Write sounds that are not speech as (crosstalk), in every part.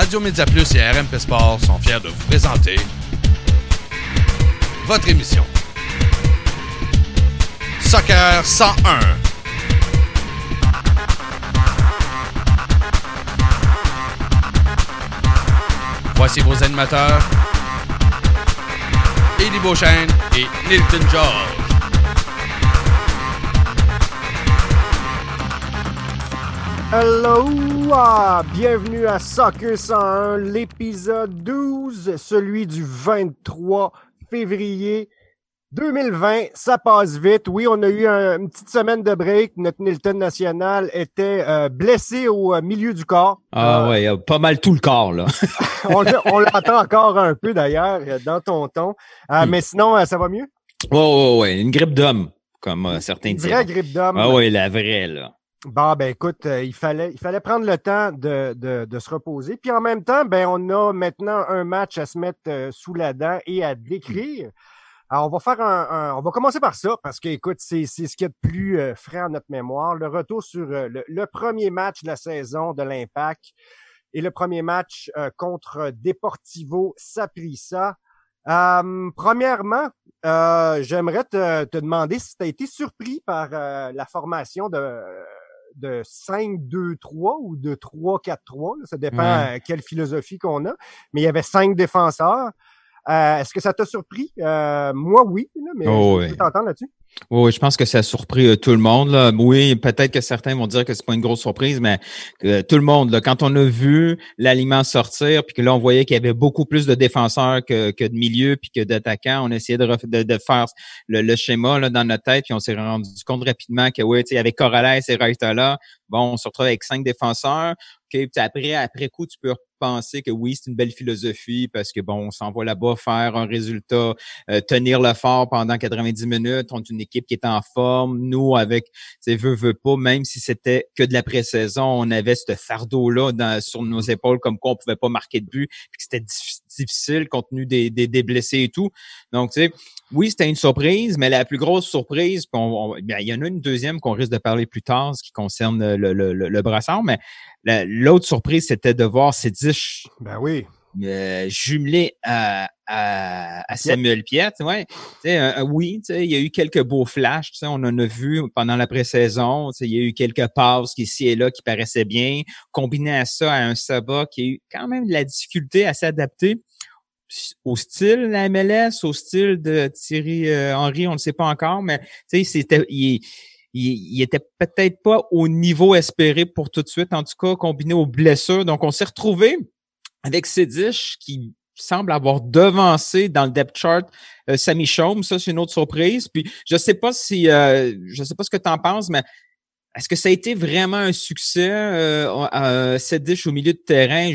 Radio Média Plus et RMP Sport sont fiers de vous présenter votre émission Soccer 101. Voici vos animateurs Eddie Beauchesne et Nilton George. Hello! ah, bienvenue à Soccer 101, l'épisode 12, celui du 23 février 2020. Ça passe vite. Oui, on a eu un- une petite semaine de break. Notre Nilton national était euh, blessé au euh, milieu du corps. Ah Euh, ouais, pas mal tout le corps, là. (laughs) on on l'entend encore un peu d'ailleurs dans ton ton. Euh, Hmm. Mais sinon, ça va mieux? Ouais, ouais, ouais, une grippe d'homme, comme certains Une disent. vraie grippe d'homme. Ah ouais, la vraie, là. Bon, ben écoute, euh, il fallait il fallait prendre le temps de, de, de se reposer. Puis en même temps, ben on a maintenant un match à se mettre euh, sous la dent et à décrire. Alors, on va faire un, on va commencer par ça parce que écoute, c'est c'est ce qui est de plus euh, frais en notre mémoire. Le retour sur le, premier match de la saison de l'Impact et le premier match contre Deportivo Saprissa. Euh, premièrement, j'aimerais te, demander si tu as été surpris par la formation de de 5-2-3 ou de 3-4-3. là. Ça dépend Ouais. quelle philosophie qu'on a. Mais il y avait cinq défenseurs. Euh, Est-ce que ça t'a surpris? Euh, moi, oui, là, mais Oh, je oui. peux t'entendre là-dessus. Oui, je pense que ça a surpris euh, tout le monde. Là. Oui, peut-être que certains vont dire que c'est pas une grosse surprise, mais euh, tout le monde, là, quand on a vu l'aliment sortir, puis que là, on voyait qu'il y avait beaucoup plus de défenseurs que, de milieux, puis que d'attaquants, on essayait de, faire le, schéma là, dans notre tête, puis on s'est rendu compte rapidement que oui, tu sais, avec Corrales et Raitala, bon, on se retrouve avec cinq défenseurs. OK, puis après, après coup, tu peux penser que oui, c'est une belle philosophie parce que bon, on s'envoie là-bas faire un résultat euh, tenir le fort pendant 90 minutes. On est une équipe qui est en forme. Nous, avec, sais, veut, veut pas, même si c'était que de la pré-saison, on avait ce fardeau-là dans- sur nos épaules comme quoi on pouvait pas marquer de but, puis que c'était difficile compte tenu des, des, des blessés et tout. Donc, tu sais, oui, c'était une surprise, mais la plus grosse surprise, puis on- on- bien, il y en a une deuxième qu'on risque de parler plus tard, ce qui concerne le, le, le, le brassard, mais la- l'autre surprise, c'était de voir ces Ben oui. euh, jumelé à, à, à Samuel Piette, ouais. Tu sais, euh, oui, il y a eu quelques beaux flashs, on en a vu pendant la pré-saison, il y a eu quelques passes ici et là qui paraissaient bien, combiné à ça à un Saba qui a eu quand même de la difficulté à s'adapter au style de la MLS, au style de Thierry euh, Henry, on ne sait pas encore, mais c'était il, il, il était peut-être pas au niveau espéré pour tout de suite, en tout cas, combiné aux blessures. Donc, on s'est retrouvé avec Sédiche qui semble avoir devancé dans le depth chart euh, Sammy. Ça, c'est une autre surprise. Puis, je sais pas si, euh, je sais pas ce que tu en penses, mais est-ce que ça a été vraiment un succès, euh, euh, au milieu de terrain?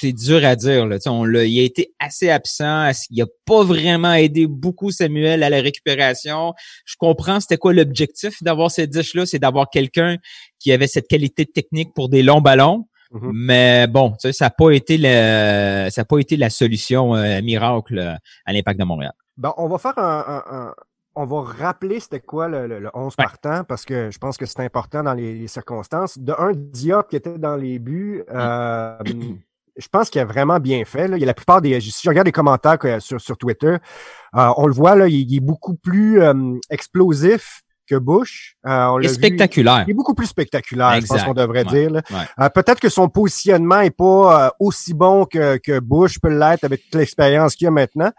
C'est dur à dire. Là. On l'a, il a été assez absent. Qu'il a pas vraiment aidé beaucoup Samuel à la récupération? Je comprends c'était quoi l'objectif d'avoir Sédiche-là, c'est d'avoir quelqu'un qui avait cette qualité technique pour des longs ballons. Mhm. Mais bon, tu sais, ça n'a pas été le, ça a pas été la solution euh, miracle euh, à l'impact de Montréal. Bon, on va faire un, un- un- on va rappeler c'était quoi le, le, le 11 Ouais. partant parce que je pense que c'est important dans les, les circonstances. De un, Diop qui était dans les buts, euh, je pense qu'il a vraiment bien fait. Il y a la plupart des. Si je regarde les commentaires sur, Twitter, euh, on le voit là, il, il est beaucoup plus euh, explosif que Bush. Euh, on l'a vu- spectaculaire. il est beaucoup plus spectaculaire, je pense qu'on devrait Ouais. dire. Ouais. Euh, Peut-être que son positionnement est pas euh, aussi bon que, que Bush peut l'être avec toute l'expérience qu'il a maintenant,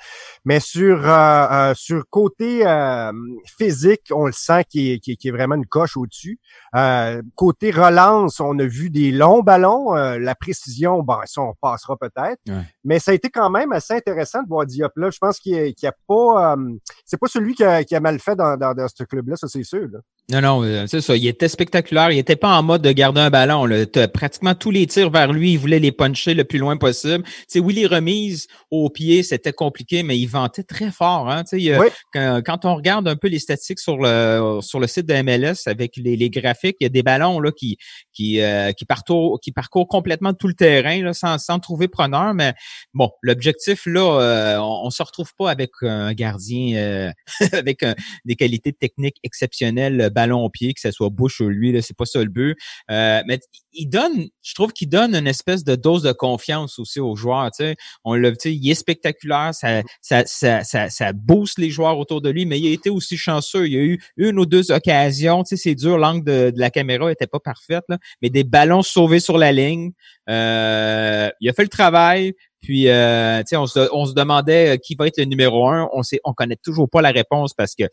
mais sur euh, euh, sur côté euh, physique, on le sent qu'il est, est- est vraiment une coche au-dessus. Euh, côté relance, on a vu des longs ballons, euh, la précision, bon, ça on passera peut-être, Ouais. mais ça a été quand même assez intéressant de voir Diop là. Je pense qu'il qu'il a pas, euh, c'est pas celui qui a, qui a mal fait dans, dans, dans ce club-là, ça c'est sûr. là. Non, non, euh, c'est ça. Il était spectaculaire. Il était pas en mode de garder un ballon. Là. T'as Pratiquement tous les tirs vers lui, il voulait les puncher le plus loin possible. Sais, oui, les remises au pied, c'était compliqué, mais il vantait très fort. Hein? Il Oui. quand, quand on regarde un peu les statistiques sur le sur le site de MLS avec les, les graphiques, il y a des ballons là qui qui euh, qui parcourent qui parcourent complètement tout le terrain là, sans, sans trouver preneur. Mais bon, l'objectif là, euh, on, on se retrouve pas avec un gardien euh, (laughs) avec un- des qualités techniques exceptionnelles ballon au pied, que ce soit Bush ou lui, là, c'est pas ça le but. Euh, mais il donne, je trouve qu'il donne une espèce de dose de confiance aussi aux joueurs. Tu sais. On le, tu sais, il est spectaculaire, ça, ça, ça, ça, ça booste les joueurs autour de lui, mais il a été aussi chanceux. Il y a eu une ou deux occasions. Tu sais, c'est dur, l'angle de, de, la caméra était pas parfaite, là, mais des ballons sauvés sur la ligne. Euh, il a fait le travail. Puis, euh, on, se, on se demandait euh, qui va être le numéro un. On sait, on connaît toujours pas la réponse parce que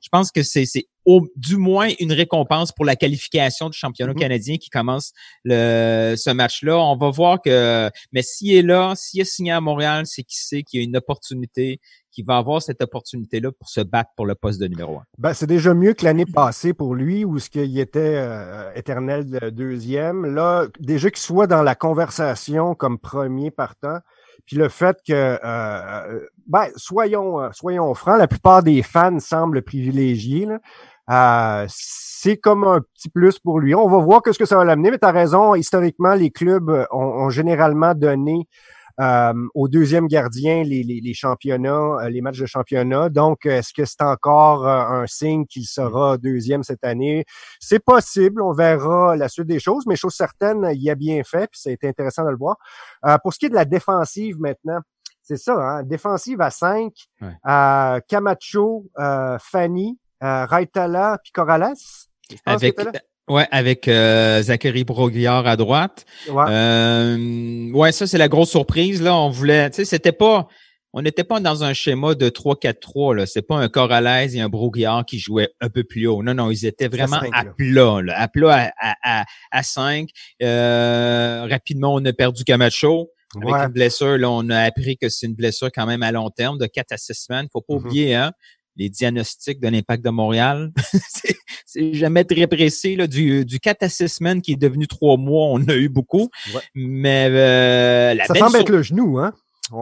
je pense que c'est du moins une récompense pour la qualification du championnat mm-hmm. canadien qui commence le, ce match-là. On va voir que, mais s'il est là, s'il est signé à Montréal, c'est qu'il sait qu'il y a une opportunité, qu'il va avoir cette opportunité-là pour se battre pour le poste de numéro un. Ben, c'est déjà mieux que l'année passée pour lui où ce qu'il était euh, éternel deuxième. Là, déjà qu'il soit dans la conversation comme premier partant, puis le fait que, euh, euh, ben, soyons, euh, soyons francs, la plupart des fans semblent privilégiés. C'est comme un petit plus pour lui. On va voir que ce que ça va l'amener, mais tu as raison, historiquement, les clubs ont généralement donné euh, au deuxième gardien les, les, championnats, euh, les matchs de championnat. Donc, est-ce que c'est encore euh, un signe qu'il sera deuxième cette année? C'est possible, on verra la suite des choses, mais chose certaine, il a bien fait, puis c'est intéressant de le voir. pour ce qui est de la défensive maintenant, c'est ça, hein? défensive à 5, Camacho, Fanny, Raitala, puis Corrales? Avec, Ouais, avec euh, Zachary Broguillard à droite. Ouais. Euh, ouais, ça c'est la grosse surprise là. On voulait, tu sais, c'était pas, on n'était pas dans un schéma de 3-4-3 là. C'est pas un Corrales et un Broguillard qui jouaient un peu plus haut. Non, non, ils étaient vraiment à, plat, là, à plat à, à, à 5. Euh, rapidement, on a perdu Camacho. Avec une blessure, là, on a appris que c'est une blessure quand même à long terme, de 4 à 6 semaines. Faut pas mm-hmm. oublier, hein, les diagnostics de l'impact de Montréal. (laughs) c'est jamais très précis. Là. Du, du 4 à 6 semaines qui est devenu 3 mois, on a eu beaucoup. Mais euh, la Ça semble être le genou, hein?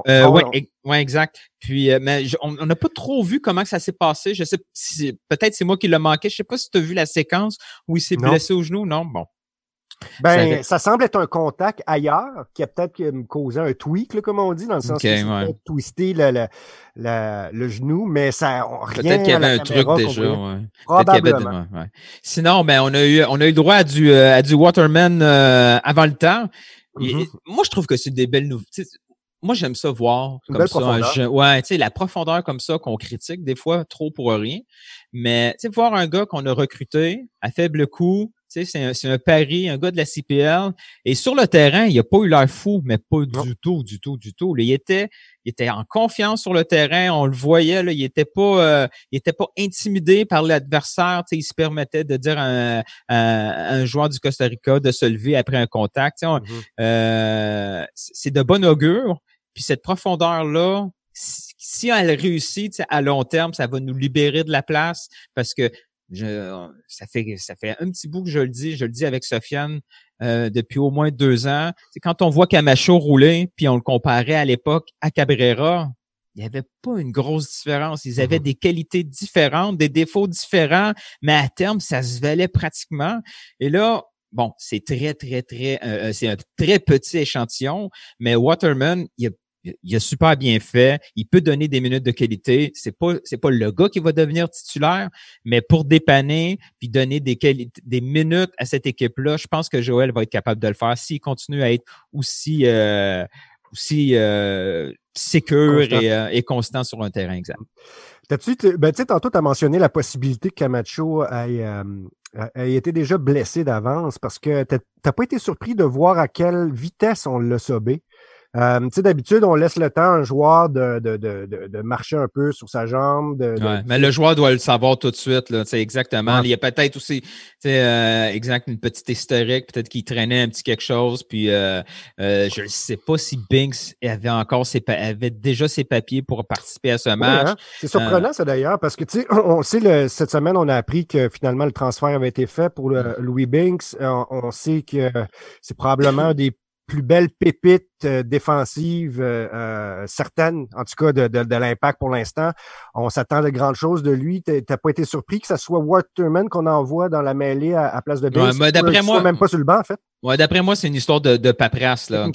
Euh, ouais, ouais, exact. Puis, euh, mais on n'a pas trop vu comment ça s'est passé. Je sais, si, peut-être c'est moi qui l'ai manqué. Je sais pas si tu as vu la séquence où il s'est blessé au genou. Non, bon. Ben, ça, semble être un contact ailleurs qui a peut-être causé un tweak, comme on dit, dans le sens okay, que ouais. twisté le, le, le, genou, mais ça rien. Peut-être qu'il y avait un truc déjà. Ouais. Probablement. ouais. Sinon, ben, on a eu on a eu droit à du euh, à du Waterman euh, avant le temps. Mm-hmm. moi, je trouve que c'est des belles nouvelles. Moi, j'aime ça voir comme ça. ouais, tu sais, la profondeur comme ça qu'on critique des fois trop pour rien. Mais tu sais, voir un gars qu'on a recruté à faible coût, c'est un, un, pari, un gars de la CPL. Et sur le terrain, il a pas eu l'air fou, mais pas du tout, du tout, du tout. il était, il était en confiance sur le terrain. On le voyait, là, il était pas, euh, il était pas intimidé par l'adversaire. Il se permettait de dire à un, un, joueur du Costa Rica de se lever après un contact. Mm-hmm. euh, c'est de bon augure. Puis cette profondeur-là, si elle réussit à long terme, ça va nous libérer de la place parce que je, ça fait ça fait un petit bout que je le dis, je le dis avec Sofiane euh, depuis au moins deux ans. C'est quand on voit Camacho rouler, puis on le comparait à l'époque à Cabrera, il n'y avait pas une grosse différence. Ils avaient mm-hmm. des qualités différentes, des défauts différents, mais à terme, ça se valait pratiquement. Et là, bon, c'est très, très, très, euh, euh, c'est un très petit échantillon, mais Waterman, il a il a super bien fait. Il peut donner des minutes de qualité. C'est pas c'est pas le gars qui va devenir titulaire, mais pour dépanner puis donner des des minutes à cette équipe-là, je pense que Joël va être capable de le faire s'il continue à être aussi euh, aussi euh, sécure et, euh, et, constant sur un terrain exact. T'as-tu, ben, tu sais, tantôt, tu as mentionné la possibilité que Camacho ait, euh, ait été déjà blessé d'avance parce que t'as pas été surpris de voir à quelle vitesse on l'a sobé. Euh, tu sais, d'habitude, on laisse le temps à un joueur de, de, de, de, marcher un peu sur sa jambe. De, mais le joueur doit le savoir tout de suite. Là, exactement. Il y a peut-être aussi euh, exact, une petite historique, peut-être qu'il traînait un petit quelque chose. Puis euh, euh, je ne sais pas si Binks avait encore ses avait déjà ses papiers pour participer à ce match. Hein. C'est surprenant, ça d'ailleurs, parce que tu sais, on sait le, cette semaine, on a appris que finalement le transfert avait été fait pour le, Louis Binks. On, on sait que c'est probablement des plus belle pépite euh, défensive euh, euh, certaine, en tout cas de, de, l'impact pour l'instant. On s'attend de grandes choses de lui. T'as pas été surpris que ce soit Waterman qu'on envoie dans la mêlée à, place de Bills? Ouais, d'après moi, même pas sur le banc en fait. Ouais, d'après moi, c'est une histoire de, de paperasse là.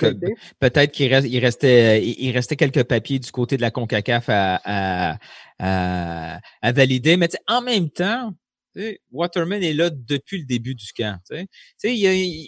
Peut-être qu'il reste, il restait, il restait quelques papiers du côté de la Concacaf à, à, à, à valider, mais en même temps Waterman est là depuis le début du camp. Tu sais, il y a,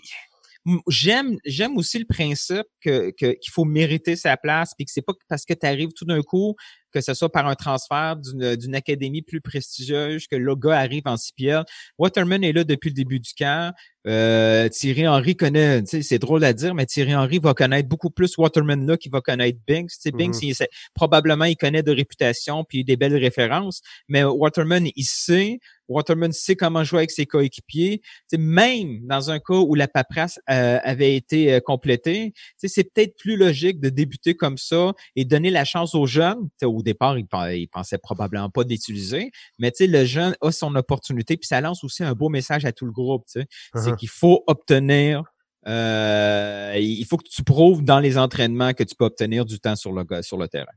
j'aime j'aime aussi le principe que qu'il faut mériter sa place puis que c'est pas parce que tu arrives tout d'un coup que ce soit par un transfert d'une académie plus prestigieuse que le gars arrive en CPL. Waterman est là depuis le début du camp. Euh, Thierry Henry connaît, c'est drôle à dire, mais Thierry Henry va connaître beaucoup plus Waterman là qu'il va connaître Binks, mm-hmm. probablement il connaît de réputation puis des belles références, mais Waterman il sait Waterman sait comment jouer avec ses coéquipiers. C'est même dans un cas où la paperasse euh, avait été euh, complétée, c'est peut-être plus logique de débuter comme ça et donner la chance aux jeunes. au départ, il, il pensait probablement pas d'utiliser, mais le jeune a son opportunité, puis ça lance aussi un beau message à tout le groupe. C'est uh-huh. qu'il faut obtenir euh, il faut que tu prouves dans les entraînements que tu peux obtenir du temps sur le, sur le terrain.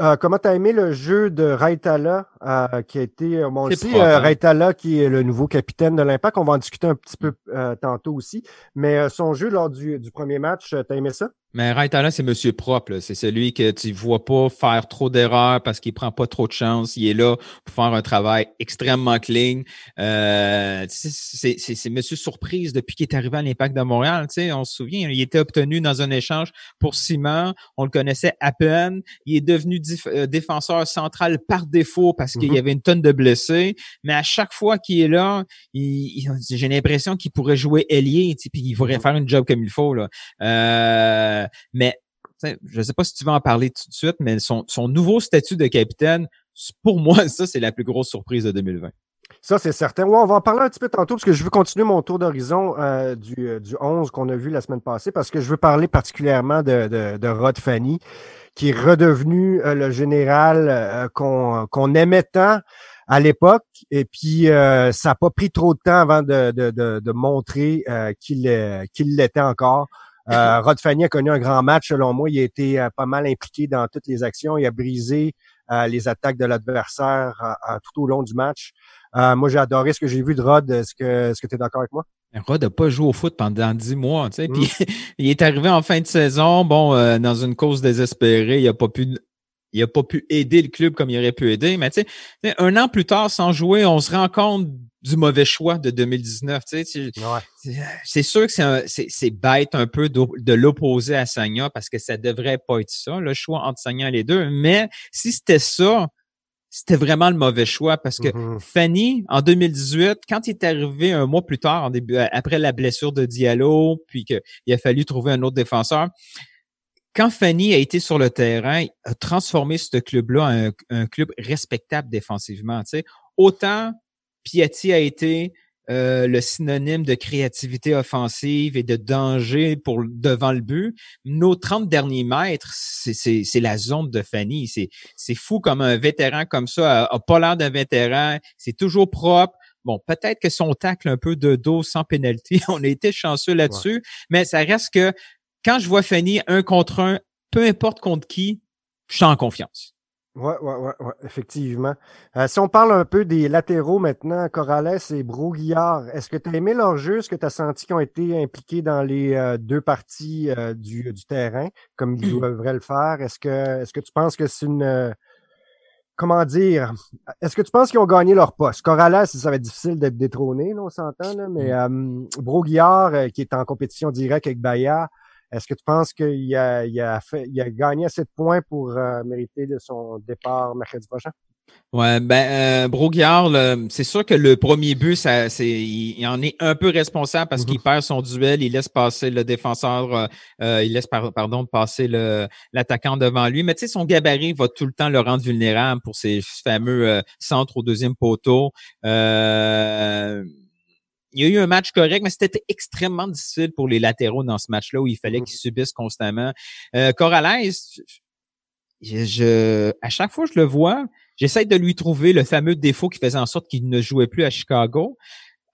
Euh, comment t'as aimé le jeu de Raitala euh, qui a été bon aussi hein. Raitala qui est le nouveau capitaine de l'Impact. On va en discuter un petit peu tantôt aussi. Mais son jeu lors du, du premier match, t'as aimé ça? Mais Raitala, c'est monsieur propre. C'est celui que tu vois pas faire trop d'erreurs parce qu'il prend pas trop de chance. Il est là pour faire un travail extrêmement clean. Euh, c'est monsieur surprise depuis qu'il est arrivé à l'Impact de Montréal. sais, on se souvient, il était obtenu dans un échange pour Simon. On le connaissait à peine. Il est devenu euh, défenseur central par défaut parce qu'il y mm-hmm. avait une tonne de blessés. Mais à chaque fois qu'il est là, j'ai l'impression qu'il pourrait jouer ailier, puis il pourrait mm-hmm. faire une job comme il faut. Là. Euh, euh, mais je ne sais pas si tu vas en parler tout de suite, mais son, nouveau statut de capitaine, pour (laughs) moi, ça, c'est la plus grosse surprise de 2020. Ça, c'est certain. on va en parler un petit peu tantôt parce que je veux continuer mon tour d'horizon euh, du, du 11 qu'on a vu la semaine passée parce que je veux parler particulièrement de, Rod Fanny qui est redevenu euh, le général qu'on aimait tant à l'époque. Et puis, ça n'a pas pris trop de temps avant de, montrer qu'il l'était encore. Euh, Rod Fanny a connu un grand match, selon moi. Il a été euh, pas mal impliqué dans toutes les actions. Il a brisé euh, les attaques de l'adversaire tout au long du match. moi, j'ai adoré ce que j'ai vu de Rod. Est-ce que est-ce que tu es d'accord avec moi? Rod n'a pas joué au foot pendant dix mois, tu sais. Puis mm. (laughs) il est arrivé en fin de saison, bon, dans une cause désespérée, il a pas pu il a pas pu aider le club comme il aurait pu aider. Mais tu sais, un an plus tard, sans jouer, on se rend compte du mauvais choix de 2019. Tu sais, C'est sûr que c'est bête un peu de, l'opposer à Sagna parce que ça devrait pas être ça, le choix entre Sagna et les deux. Mais si c'était ça, c'était vraiment le mauvais choix parce que mm-hmm. Fanny, en 2018, quand il est arrivé un mois plus tard, en début, après la blessure de Diallo, puis qu'il a fallu trouver un autre défenseur, quand Fanny a été sur le terrain, a transformé ce club-là en un, club respectable défensivement. Tu sais. Autant Piatti a été euh, le synonyme de créativité offensive et de danger pour devant le but. Nos 30 derniers mètres, c'est la zone de Fanny. C'est fou comme un vétéran comme ça a, pas l'air d'un vétéran. C'est toujours propre. Bon, peut-être que son tacle un peu de dos sans pénalité, (laughs) on a été chanceux là-dessus, mais ça reste que quand je vois Fanny un contre un, peu importe contre qui, je suis en confiance. Oui, oui, oui, ouais, effectivement. Euh, si on parle un peu des latéraux maintenant, Corrales et Broguillard, est-ce que tu as aimé leur jeu? Est-ce que tu as senti qu'ils ont été impliqués dans les euh, deux parties euh, du, du, terrain, comme ils devraient le faire? Est-ce que est-ce que tu penses que c'est une comment dire? Est-ce que tu penses qu'ils ont gagné leur poste? Corrales, ça va être difficile d'être détrôné, là, on s'entend, mais mm. Broguillard, qui est en compétition directe avec Bayard, est-ce que tu penses qu'il a, il a, fait, il a gagné assez de points pour euh, mériter de son départ mercredi prochain? Ouais, ben euh, c'est sûr que le premier but, ça, c'est, il, en est un peu responsable parce qu'il mm-hmm. perd son duel, il laisse passer le défenseur, euh, euh, il laisse pardon passer le l'attaquant devant lui. Mais tu sais, son gabarit va tout le temps le rendre vulnérable pour ses fameux centres au deuxième poteau. Euh, il y a eu un match correct, mais c'était extrêmement difficile pour les latéraux dans ce match-là où il fallait mm-hmm. qu'ils subissent constamment. Euh, Corrales, je, à chaque fois que je le vois, j'essaie de lui trouver le fameux défaut qui faisait en sorte qu'il ne jouait plus à Chicago.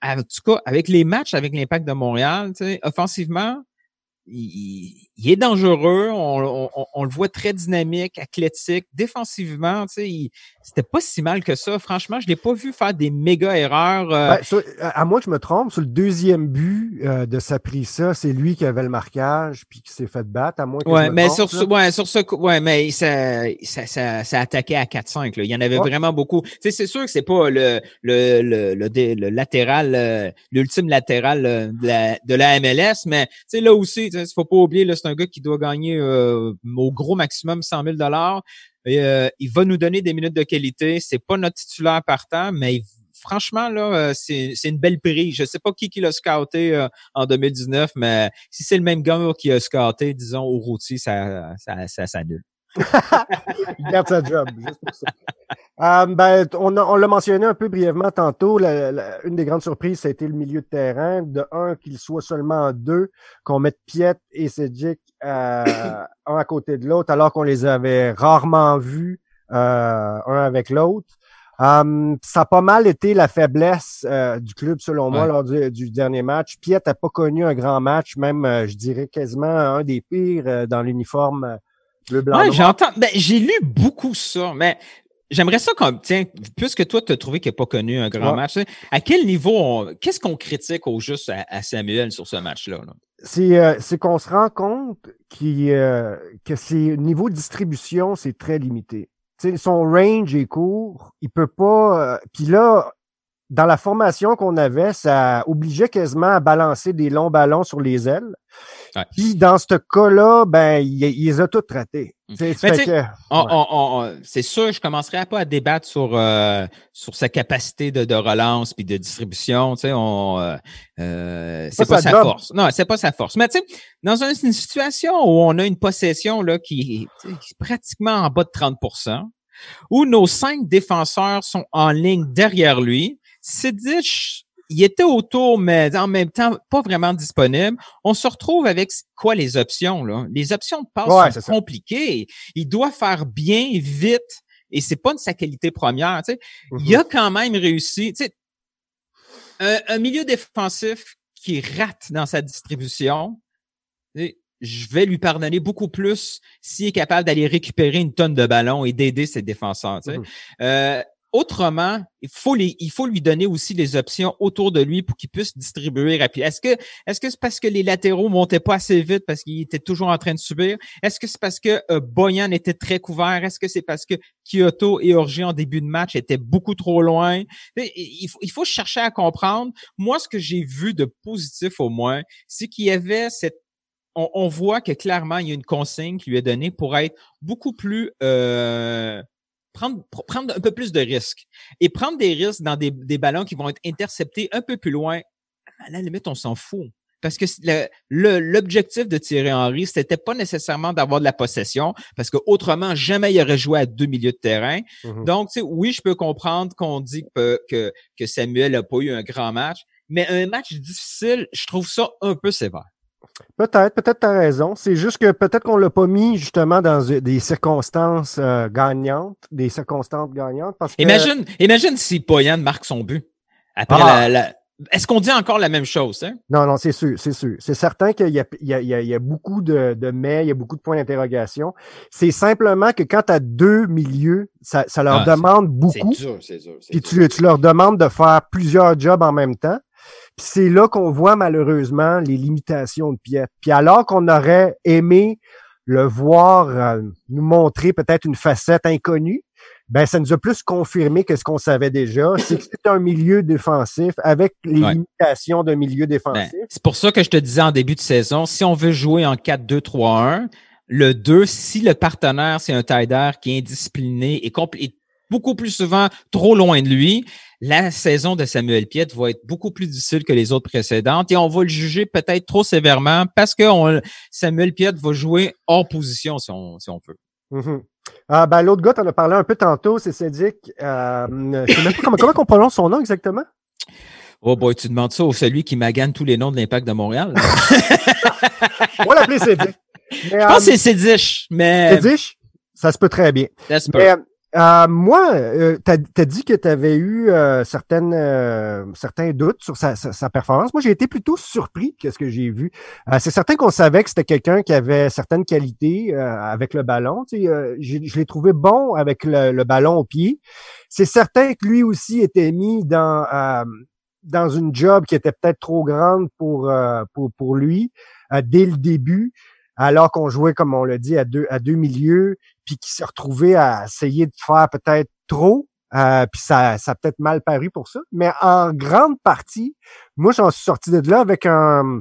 En tout cas, avec les matchs avec l'Impact de Montréal, offensivement, il, il est dangereux, on, on, on, le voit très dynamique, athlétique, défensivement, tu sais, c'était pas si mal que ça. Franchement, je l'ai pas vu faire des méga erreurs. Euh. Ben, sur, à moi je me trompe, sur le deuxième but euh, de ça, c'est lui qui avait le marquage puis qui s'est fait battre. À moi que ouais, je me mais trompe, sur, ce- ouais, sur ce, ouais, mais ça, ça, ça, ça attaquait à 4-5. là. Il y en avait Ouais. vraiment beaucoup. Tu sais, c'est sûr que c'est pas le, le, le, le, le latéral, euh, l'ultime latéral euh, de la, de la MLS, mais tu sais là aussi, il faut pas oublier, là, c'est un gars qui doit gagner euh, au gros maximum 100 000 dollars. il va nous donner des minutes de qualité. C'est pas notre titulaire partant, mais franchement là, euh, c'est c'est une belle prise. Je sais pas qui qui l'a scouté euh, en 2019, mais si c'est le même gars qui a scouté, disons au routier, ça, ça, ça s'annule. (laughs) Il garde sa job, juste pour ça. Euh, ben, on a- on l'a mentionné un peu brièvement tantôt. la- la- une des grandes surprises, ça a été le milieu de terrain. De un, qu'il soit seulement en deux, qu'on mette Piet et Cedric euh, un à côté de l'autre, alors qu'on les avait rarement vus euh, un avec l'autre. Euh, ça a pas mal été la faiblesse euh, du club, selon moi, lors du, du dernier match. Piet n'a pas connu un grand match, même, euh, je dirais, quasiment un des pires euh, dans l'uniforme euh, bleu, blanc, Ouais, j'entends. Ben, j'ai lu beaucoup ça, mais j'aimerais ça comme tiens, puisque toi, tu as trouvé qu'il n'a pas connu un grand Ouais. match, à quel niveau on- qu'est-ce qu'on critique au juste à, à Samuel sur ce match-là? là? c'est euh, c'est qu'on se rend compte qu'il, euh, que ses niveau de distribution, c'est très limité. Son range est court, il peut pas. euh, Puis là, dans la formation qu'on avait, ça obligeait quasiment à balancer des longs ballons sur les ailes. Ouais. Puis dans ce cas-là, ben, il, il les a toutes ratés. Mm. Ouais. c'est sûr, je commencerai pas à débattre sur euh, sur sa capacité de, de relance puis de distribution. On euh, euh, c'est Pas pas sa job. force. Non, c'est pas sa force. Mais tu sais, dans un- une situation où on a une possession là qui est pratiquement en bas de 30% où nos cinq défenseurs sont en ligne derrière lui, Sidic, il était autour, mais en même temps, pas vraiment disponible. On se retrouve avec quoi les options, là? Les options de passe Ouais, sont ça. compliquées. Il doit faire bien, vite, et c'est pas de sa qualité première. Tu sais. Il a quand même réussi. Tu sais, un, un milieu défensif qui rate dans sa distribution, tu sais, je vais lui pardonner beaucoup plus s'il est capable d'aller récupérer une tonne de ballons et d'aider ses défenseurs. tu sais. Mhm. Euh, autrement, il faut, lui donner aussi les options autour de lui pour qu'il puisse distribuer rapidement. Est-ce que c'est parce que les latéraux montaient pas assez vite parce qu'ils étaient toujours en train de subir? Est-ce que c'est parce que euh, Boyan était très couvert? Est-ce que c'est parce que Kyoto et Orgi en début de match étaient beaucoup trop loin? Il faut, il faut chercher à comprendre. Moi, ce que j'ai vu de positif au moins, c'est qu'il y avait cette on, on voit que clairement, il y a une consigne qui lui est donnée pour être beaucoup plus euh, prendre, pr- prendre un peu plus de risques. Et prendre des risques dans des, des ballons qui vont être interceptés un peu plus loin, à la limite, on s'en fout. Parce que le- le- l'objectif de Thierry Henry, c'était pas nécessairement d'avoir de la possession, parce que autrement, jamais il aurait joué à deux milieux de terrain. Mhm. Donc, tu sais, oui, je peux comprendre qu'on dit que, que, que Samuel n'a pas eu un grand match, mais un match difficile, je trouve ça un peu sévère. Peut-être, peut-être t'as raison. C'est juste que peut-être qu'on l'a pas mis justement dans des circonstances euh, gagnantes, des circonstances gagnantes. Parce que Imagine, imagine si Boyan marque son but. Après Ah. la, la- Est-ce qu'on dit encore la même chose, hein? Non, non, c'est sûr, c'est sûr. C'est certain qu'il y a, il y, a, il y, a, il y a beaucoup de, de mais, il y a beaucoup de points d'interrogation. C'est simplement que quand tu as deux milieux, ça, ça leur Ah, c'est- demande beaucoup. dur, c'est dur. Puis tu, tu leur demandes de faire plusieurs jobs en même temps. C'est là qu'on voit malheureusement les limitations de Piet. Puis alors qu'on aurait aimé le voir euh, nous montrer peut-être une facette inconnue, ben ça nous a plus confirmé que ce qu'on savait déjà, (coughs) c'est que c'est un milieu défensif avec les Ouais. limitations d'un milieu Ben, défensif. c'est pour ça que je te disais en début de saison, si on veut jouer en 4-2-3-1, le 2, si le partenaire, c'est un Tider qui est indiscipliné et, et beaucoup plus souvent trop loin de lui, la saison de Samuel Piet va être beaucoup plus difficile que les autres précédentes et on va le juger peut-être trop sévèrement parce que on- Samuel Piet va jouer hors position si on, si on peut. Mhm. Ah, ben, l'autre gars, t'en as parlé un peu tantôt, c'est Cédric. Euh, je sais même pas comment, comment on prononce son nom exactement? Oh boy, tu demandes ça au celui qui magane tous les noms de l'Impact de Montréal. (laughs) On va l'appeler Cédric. Mais, Je pense que c'est Sédich, mais Cédric, ça se peut très bien. ça se peut. Mais, Euh, moi, euh, tu as, dit que tu avais eu euh, certaines, euh, certains doutes sur sa, sa, performance. Moi, j'ai été plutôt surpris de ce que j'ai vu. c'est certain qu'on savait que c'était quelqu'un qui avait certaines qualités avec le ballon. Tu sais, je l'ai trouvé bon avec le, le, ballon au pied. C'est certain que lui aussi était mis dans dans une job qui était peut-être trop grande pour, pour, pour lui dès le début alors qu'on jouait, comme on l'a dit, à deux, à deux milieux, puis qui s'est retrouvé à essayer de faire peut-être trop. Euh, puis ça, ça a peut-être mal paru pour ça. Mais en grande partie, moi, j'en suis sorti de là avec un,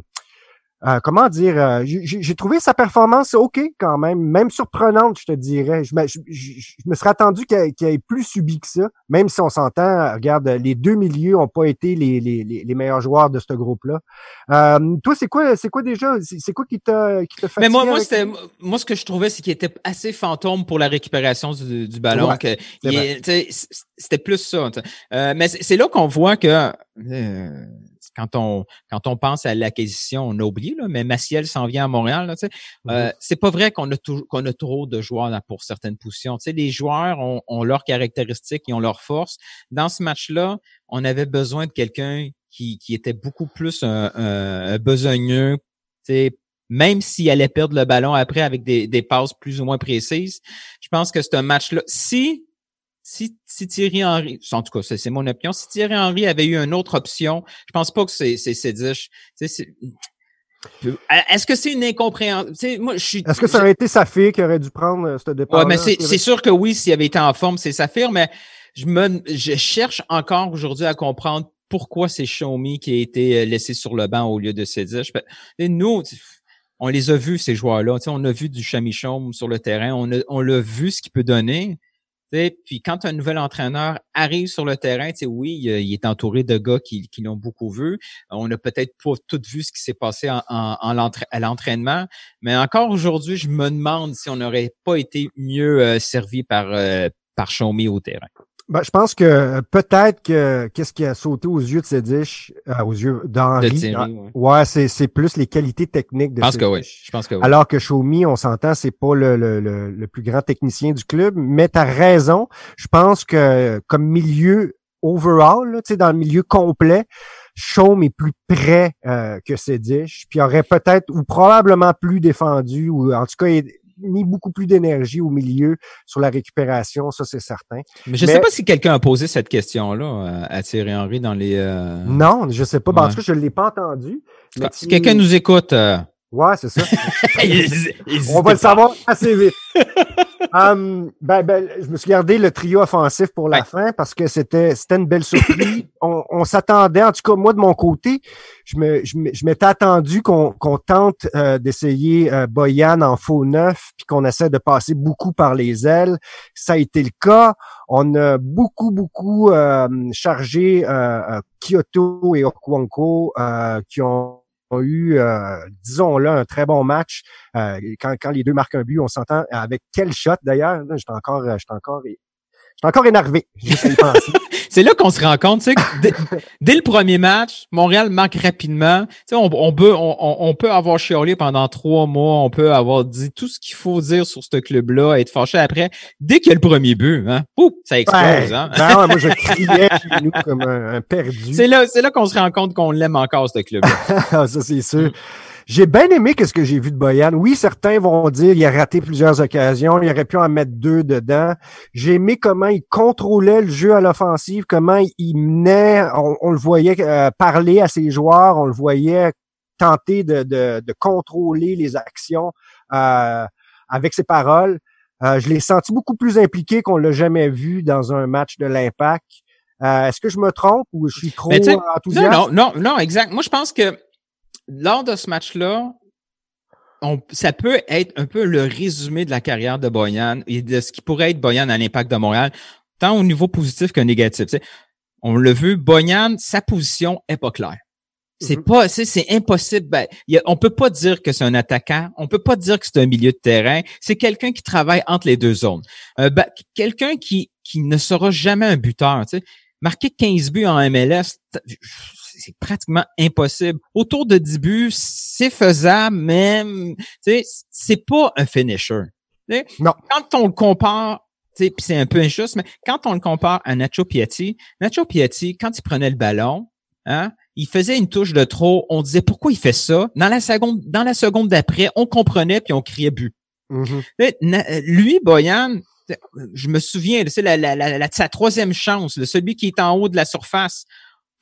euh, comment dire, euh, j'ai trouvé sa performance OK quand même, même surprenante, je te dirais. Je me, je, me serais attendu qu'il ait plus subi que ça, même si on s'entend, regarde, les deux milieux ont pas été les, les, les meilleurs joueurs de ce groupe-là. Euh, toi, c'est quoi, c'est quoi déjà, c'est quoi qui t'a qui Mais moi, moi, c'était, moi, ce que je trouvais, c'est qu'il était assez fantôme pour la récupération du, du ballon. c'était plus ça. mais c'est là qu'on voit que quand on quand on pense à l'acquisition, on a oublié, là, mais Maciel s'en vient à Montréal. Là, euh, c'est pas vrai qu'on a qu'on a trop de joueurs là, pour certaines positions. sais, les joueurs ont, ont leurs caractéristiques, ils ont leurs forces. Dans ce match-là, on avait besoin de quelqu'un qui, qui était beaucoup plus un, un, un besogneux, même s'il allait perdre le ballon après avec des, des passes plus ou moins précises. Je pense que c'est un match-là. Si si, si, Thierry Henry, en tout cas, c'est mon opinion, si Thierry Henry avait eu une autre option, je pense pas que c'est Sédiche. Est-ce que c'est une incompréhension? Est-ce que ça aurait été sa fille qui aurait dû prendre euh, ce départ? Ouais, mais c'est sûr que oui, s'il avait été en forme, c'est sa fille, mais je me je cherche encore aujourd'hui à comprendre pourquoi c'est Xiaomi qui a été euh, laissé sur le banc au lieu de Sédiche. Nous, on les a vus, ces joueurs-là. On a vu du chamichon sur le terrain, on a, on l'a vu ce qu'il peut donner. Puis quand un nouvel entraîneur arrive sur le terrain, oui, il est entouré de gars qui, l'ont beaucoup vu. On a peut-être pas tout vu ce qui s'est passé à l'entraînement, mais encore aujourd'hui, je me demande si on n'aurait pas été mieux euh, servi par, euh, par Xiaomi au terrain. Ben, je pense que peut-être que qu'est-ce qui a sauté aux yeux de Sédiche, euh, aux yeux d'Henri. Ah, ouais, c'est, c'est plus les qualités techniques de je pense que oui. Je pense que oui. Alors que Xiaomi, on s'entend, c'est pas le, le, le, plus grand technicien du club, mais tu as raison. Je pense que comme milieu overall, tu sais, dans le milieu complet, Xiaomi est plus près euh, que Sédiche, puis aurait peut-être ou probablement plus défendu, ou en tout cas mis beaucoup plus d'énergie au milieu sur la récupération, ça c'est certain. Mais je ne sais pas si quelqu'un a posé cette question-là euh, à Thierry Henry dans les. Euh, non, je sais pas. Ben, en tout cas, je ne l'ai pas entendu. si quelqu'un nous écoute. Euh, ouais, c'est ça. (laughs) On va le savoir assez vite. (laughs) Um, ben, ben, je me suis gardé le trio offensif pour la fin parce que c'était c'était une belle surprise. (coughs) on, on s'attendait, en tout cas moi de mon côté, je me je m'étais attendu qu'on qu'on tente euh, d'essayer euh, Boyan en faux neuf puis qu'on essaie de passer beaucoup par les ailes. Ça a été le cas. On a beaucoup beaucoup euh, chargé euh, Kyoto et Okwanko qui ont eu, euh, disons-le, un très bon match. Euh, quand, quand les deux marquent un but, on s'entend avec quel shot d'ailleurs. J'étais encore, j'étais encore suis encore énervé. (laughs) c'est là qu'on se rend compte, tu sais, dès, le premier match, Montréal manque rapidement. Tu sais, on, on, peut, on, on, peut avoir chiolé pendant trois mois, on peut avoir dit tout ce qu'il faut dire sur ce club-là, être fâché après. Dès qu'il y a le premier but, hein, ça explose. hein? ben moi, je (laughs) criais nous comme un, perdu. C'est là, c'est là qu'on se rend compte qu'on l'aime encore, ce club-là. (laughs) ça, c'est sûr. J'ai bien aimé ce que j'ai vu de Boyan. Oui, certains vont dire qu'il a raté plusieurs occasions, il aurait pu en mettre deux dedans. J'ai aimé comment il contrôlait le jeu à l'offensive, comment il menait, on, le voyait euh, parler à ses joueurs, on le voyait tenter de, de, de contrôler les actions euh, avec ses paroles. Euh, je l'ai senti beaucoup plus impliqué qu'on l'a jamais vu dans un match de l'Impact. Est-ce que je me trompe ou je suis trop enthousiaste? Non, non, non, non, exact. Moi, je pense que lors de ce match-là, ça peut être un peu le résumé de la carrière de Boyan et de ce qui pourrait être Boyan à l'impact de Montréal, tant au niveau positif que négatif. on l'a vu, Boyan, sa position est pas claire. C'est mm-hmm. pas, c'est impossible. Ben, on peut pas dire que c'est un attaquant. On peut pas dire que c'est un milieu de terrain. C'est quelqu'un qui travaille entre les deux zones. Euh, ben, quelqu'un qui, qui ne sera jamais un buteur. Marquer 15 buts en MLS, c'est pratiquement impossible. Autour de 10 buts, c'est faisable, mais c'est pas un finisher. Non. Quand on le compare puis c'est un peu injuste, mais quand on le compare à Nacho Piatti, Nacho Piatti, quand il prenait le ballon, hein, il faisait une touche de trop, on disait pourquoi il fait ça? Dans la seconde, dans la seconde d'après, on comprenait puis on criait but. Mm-hmm. Lui, Boyan, je me souviens, c'est la, la, la, sa troisième chance, celui qui est en haut de la surface.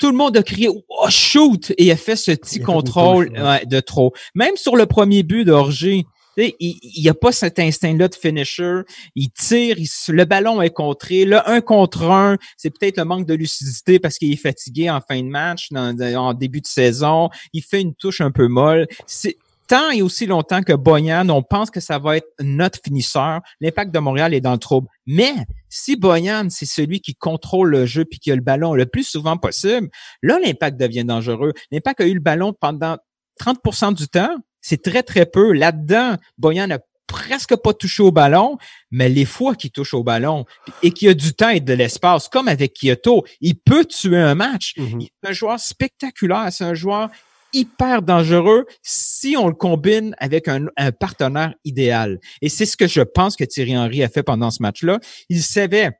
Tout le monde a crié oh, shoot et il a fait ce petit contrôle de trop. Même sur le premier but d'Orgé, il n'y a pas cet instinct-là de finisher. Il tire, le ballon est contré. Là, un contre un, c'est peut-être le manque de lucidité parce qu'il est fatigué en fin de match, en début de saison. Il fait une touche un peu molle. C'est tant et aussi longtemps que Boyan, on pense que ça va être notre finisseur, l'impact de Montréal est dans le trouble. Mais si Boyan, c'est celui qui contrôle le jeu puis qui a le ballon le plus souvent possible, là, l'impact devient dangereux. L'impact a eu le ballon pendant 30% du temps, c'est très, très peu. Là-dedans, Boyan n'a presque pas touché au ballon, mais les fois qu'il touche au ballon et qu'il a du temps et de l'espace, comme avec Kyoto, il peut tuer un match. C'est un joueur spectaculaire, c'est un joueur hyper dangereux si on le combine avec un, partenaire idéal. Et c'est ce que je pense que Thierry Henry a fait pendant ce match-là. Il savait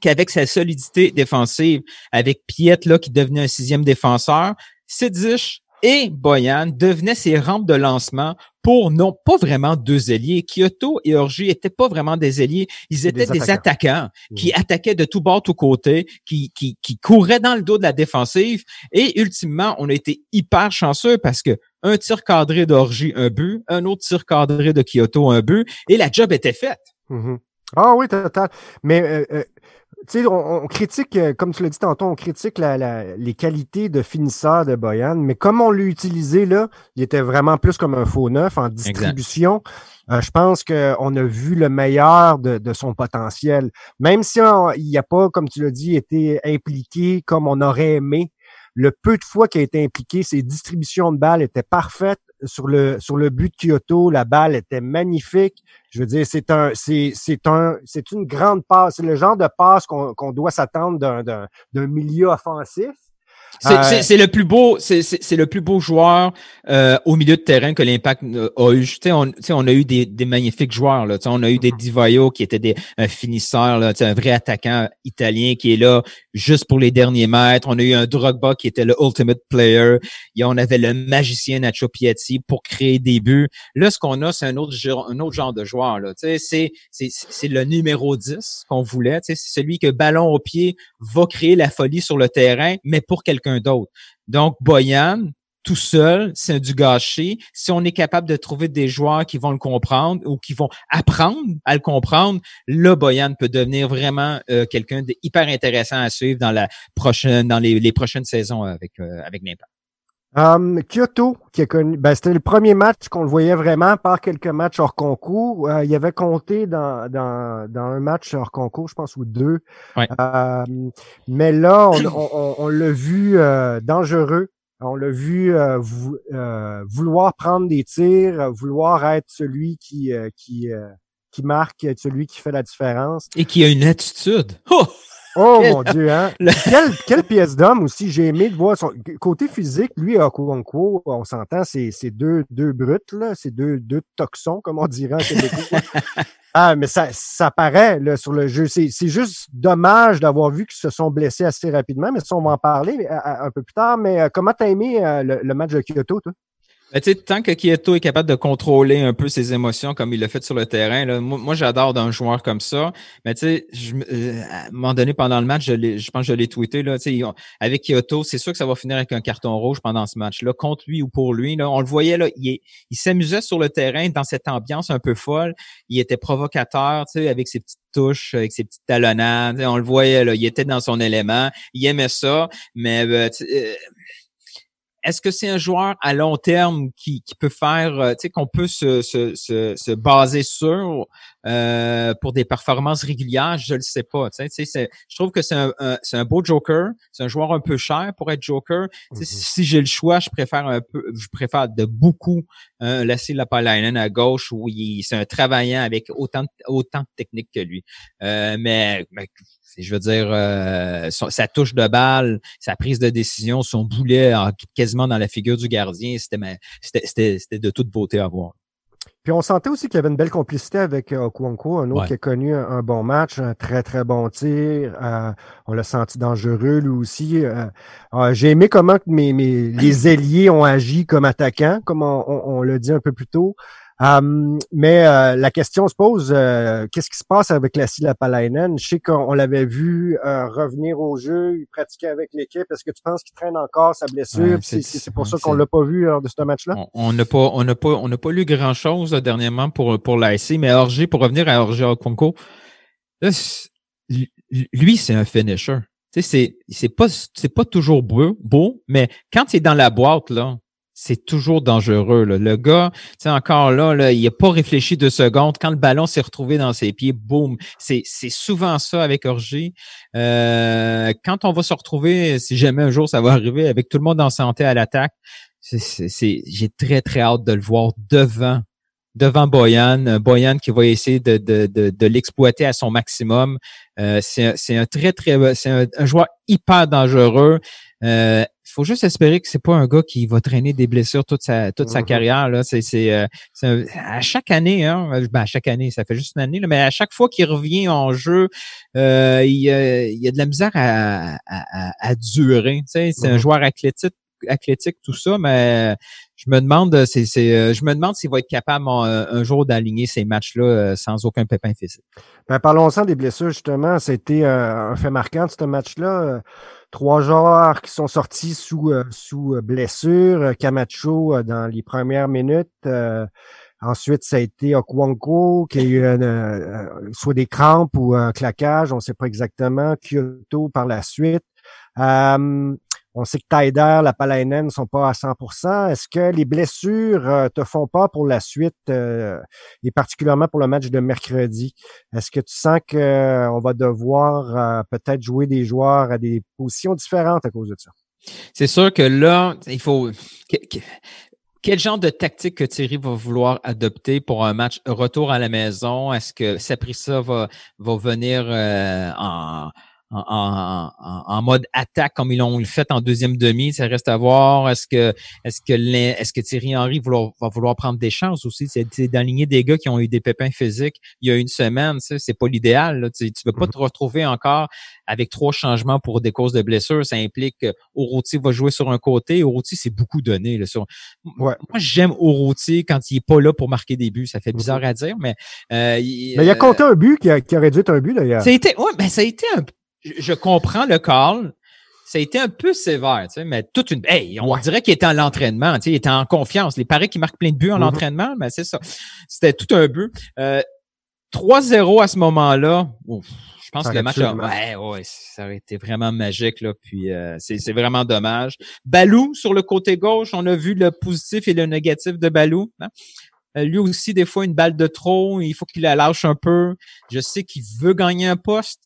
qu'avec sa solidité défensive, avec Piet là qui devenait un sixième défenseur, Sidish et Boyan devenaient ses rampes de lancement pour non pas vraiment deux ailiers. Kyoto et Orji étaient pas vraiment des ailiers, ils étaient des, attaquants, qui mmh. attaquaient de tout bord, tout côté, qui, qui, qui couraient dans le dos de la défensive. Et ultimement, on a été hyper chanceux parce que un tir cadré d'Orgy, un but, un autre tir cadré de Kyoto, un but, et la job était faite. Mmh ah oui, total. Mais euh, euh, tu sais, on, critique, euh, comme tu l'as dit tantôt, on critique la, les qualités de finisseur de Boyan, mais comme on l'a utilisé là, il était vraiment plus comme un faux neuf en distribution. Euh, je pense qu'on a vu le meilleur de, de son potentiel. Même si il n'a pas, comme tu l'as dit, été impliqué comme on aurait aimé, le peu de fois qu'il a été impliqué, ses distributions de balles étaient parfaites sur le sur le but de Kyoto. La balle était magnifique. Je veux dire, c'est un c'est c'est un c'est une grande passe. C'est le genre de passe qu'on qu'on doit s'attendre d'un milieu offensif. Euh, c'est le plus beau, c'est le plus beau joueur euh, au milieu de terrain que l'Impact a eu. on, on a eu des, des magnifiques joueurs. Là, on a eu des Divayo qui étaient des un finisseur, là, un vrai attaquant italien qui est là juste pour les derniers mètres. On a eu un Drogba qui était le ultimate player. Et on avait le magicien Nacho Piatti pour créer des buts. Là, ce qu'on a, c'est un autre un autre genre de joueur. C'est c'est le numéro 10 qu'on voulait. C'est celui que ballon au pied va créer la folie sur le terrain, mais pour quelqu'un Donc, Boyan, tout seul, c'est du gâchis. Si on est capable de trouver des joueurs qui vont le comprendre ou qui vont apprendre à le comprendre, là, Boyan peut devenir vraiment euh, quelqu'un d'hyper intéressant à suivre dans la prochaine, dans les, prochaines saisons avec, euh, avec l'impact. Um, Kyoto, qui a connu, ben, c'était le premier match qu'on le voyait vraiment par quelques matchs hors concours. Euh, il avait compté dans, dans, dans un match hors concours, je pense, ou deux. Um, mais là, on, on, on l'a vu euh, dangereux. On l'a vu euh, vouloir prendre des tirs, vouloir être celui qui, qui, qui marque, celui qui fait la différence. Et qui a une attitude. Oh! Oh mon Dieu, hein? (laughs) quelle, quelle, pièce d'homme aussi. J'ai aimé de voir son côté physique. Lui, à Okuonko, on s'entend, c'est deux, deux brutes, là. C'est deux, deux toxons, comme on dirait en (laughs) ah, mais ça, ça paraît là, sur le jeu. C'est juste dommage d'avoir vu qu'ils se sont blessés assez rapidement, mais ça, on va en parler un peu plus tard. Mais euh, comment t'as aimé euh, le, le, match de Kyoto, toi? Ben, tant que Kieto est capable de contrôler un peu ses émotions comme il l'a fait sur le terrain, là, moi, j'adore d'un joueur comme ça. Mais tu sais, euh, à un moment donné, pendant le match, je, je pense que je l'ai tweeté, là, avec Kyoto, c'est sûr que ça va finir avec un carton rouge pendant ce match-là, contre lui ou pour lui. Là, on le voyait, là, il, il s'amusait sur le terrain dans cette ambiance un peu folle. Il était provocateur, tu sais, avec ses petites touches, avec ses petites talonnades. On le voyait, là, il était dans son élément. Il aimait ça, mais euh, euh est-ce que c'est un joueur à long terme qui, qui peut faire, euh, tu sais, qu'on peut se, se, se, se, baser sur euh, pour des performances régulières? Je ne le sais pas. Tu sais, je trouve que c'est un, c'est un beau joker. C'est un joueur un peu cher pour être joker. Mm-hmm. Si j'ai le choix, je préfère un peu, je préfère de beaucoup euh, laisser la Lapalainen à gauche où c'est un travaillant avec autant autant de technique que lui. Euh, mais, mais je veux dire, euh, sa touche de balle, sa prise de décision, son boulet quasiment dans la figure du gardien, c'était de toute beauté à voir. Puis on sentait aussi qu'il y avait une belle complicité avec euh, Okuanko, un autre Ouais. qui a connu un, un bon match, un très très bon tir. Euh, on l'a senti dangereux lui aussi. Euh, euh, J'ai aimé comment mes, les ailiers ont agi comme attaquants, comme on, on- on l'a dit un peu plus tôt. Euh, mais euh, la question se pose, euh, qu'est-ce qui se passe avec la Lapalainen? Je sais qu'on on l'avait vu euh, revenir au jeu, il pratiquait avec l'équipe. Est-ce que tu penses qu'il traîne encore sa blessure? Ouais, c'est c'est- c'est pour ça qu'on c'est- l'a pas vu lors de ce match-là? On- n'a pas, on n'a pas, on n'a pas lu grand chose dernièrement pour pour l'AC, mais Orgé, pour revenir à Orgé Okonko, c'est- lui c'est un finisher. Tu sais, c'est c'est pas c'est pas toujours beau, beau, mais quand il est dans la boîte là, c'est toujours dangereux. Là. Le gars, sais, encore là, là, il a pas réfléchi deux secondes. Quand le ballon s'est retrouvé dans ses pieds, boum. C'est c'est souvent ça avec Orgé. Euh, quand on va se retrouver, si jamais un jour ça va arriver, avec tout le monde en santé à l'attaque, c'est, c'est, c'est- j'ai très, très hâte de le voir devant, devant Boyan. Boyan qui va essayer de, de, de, l'exploiter à son maximum. Euh, c'est, c'est un très, très, c'est un, un joueur hyper dangereux. Euh, il faut juste espérer que c'est pas un gars qui va traîner des blessures toute sa, toute sa Mhm. carrière. Là. C'est, c'est, euh, c'est un- à chaque année, hein, ben, à chaque année, ça fait juste une année, là, mais à chaque fois qu'il revient en jeu, euh, il, y a- il y a de la misère à, à, à, durer. Tu sais, c'est un Mhm. joueur athlétique, athlétique, tout ça, mais je me demande, c'est, c'est, euh, je me demande s'il va être capable euh, un jour d'aligner ces matchs-là euh, sans aucun pépin physique. Ben, parlons-en des blessures, justement. C'était euh, un fait marquant de ce match-là. Euh, Trois joueurs qui sont sortis sous, euh, sous euh, blessure. Euh, Camacho dans les premières minutes. Ensuite, ça a été Okwanko qui a eu euh, soit des crampes ou un claquage, on ne sait pas exactement. Kyoto par la suite. Euh, on sait que Taider, la Palainen ne sont pas à 100%. Est-ce que les blessures euh, te font pas pour la suite euh, et particulièrement pour le match de mercredi? Est-ce que tu sens qu'on va devoir euh, peut-être jouer des joueurs à des positions différentes à cause de ça? C'est sûr que là, il faut. que- que- Quel genre de tactique que Thierry va vouloir adopter pour un match retour à la maison? Est-ce que Saprissa va, va venir euh, en, en, en, mode attaque comme ils l'ont fait en deuxième demi? Ça reste à voir. Est-ce que est-ce que est-ce que Thierry Henry vouloir- va vouloir prendre des chances aussi? C'est d'aligner des gars qui ont eu des pépins physiques il y a une semaine. C'est pas l'idéal. là. Tu ne peux pas Mhm. te retrouver encore avec trois changements pour des causes de blessure. Ça implique que va jouer sur un côté. Orotti, c'est beaucoup donné. Là, sur... Ouais. Moi, j'aime Orotti quand il est pas là pour marquer des buts. Ça fait bizarre à dire, mais... euh, il, Mais il a euh, compté un but qui, a- qui aurait dû être un but d'ailleurs. Ça a été... Ouais, ben, ça a été un... Je, comprends le call. Ça a été un peu sévère, tu sais, mais toute une... Hey, on Ouais. dirait qu'il était en l'entraînement, tu sais, il était en confiance. Les paris qui marquent plein de buts en Mhm. entraînement, mais c'est ça. C'était tout un but. Euh, 3-0 à ce moment-là. Ouf, je pense Ça que le match a, ouais, ouais, ça aurait été vraiment magique là. Puis euh, c'est c'est vraiment dommage. Balou sur le côté gauche, on a vu le positif et le négatif de Balou. hein. Euh, lui aussi, des fois, une balle de trop, il faut qu'il la lâche un peu. Je sais qu'il veut gagner un poste,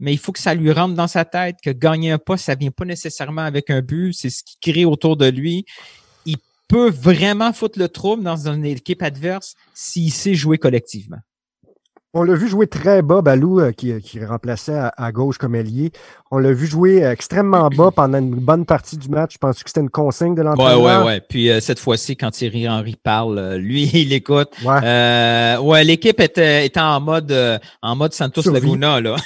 mais il faut que ça lui rentre dans sa tête que gagner un poste, ça vient pas nécessairement avec un but, c'est ce qui crée autour de lui. Il peut vraiment foutre le trouble dans une équipe adverse s'il sait jouer collectivement. On l'a vu jouer très bas, Balou, euh, qui, qui remplaçait à, à gauche comme ailier. On l'a vu jouer euh, extrêmement bas (clears throat) pendant une bonne partie du match. Je pense que c'était une consigne de Ouais, l'entraîneur? ouais, ouais. Puis euh, cette fois-ci, quand Thierry Henry parle, euh, lui, (laughs) il écoute. Ouais. Euh, ouais, l'équipe était, était en mode euh, en mode Santos Survie. Laguna là.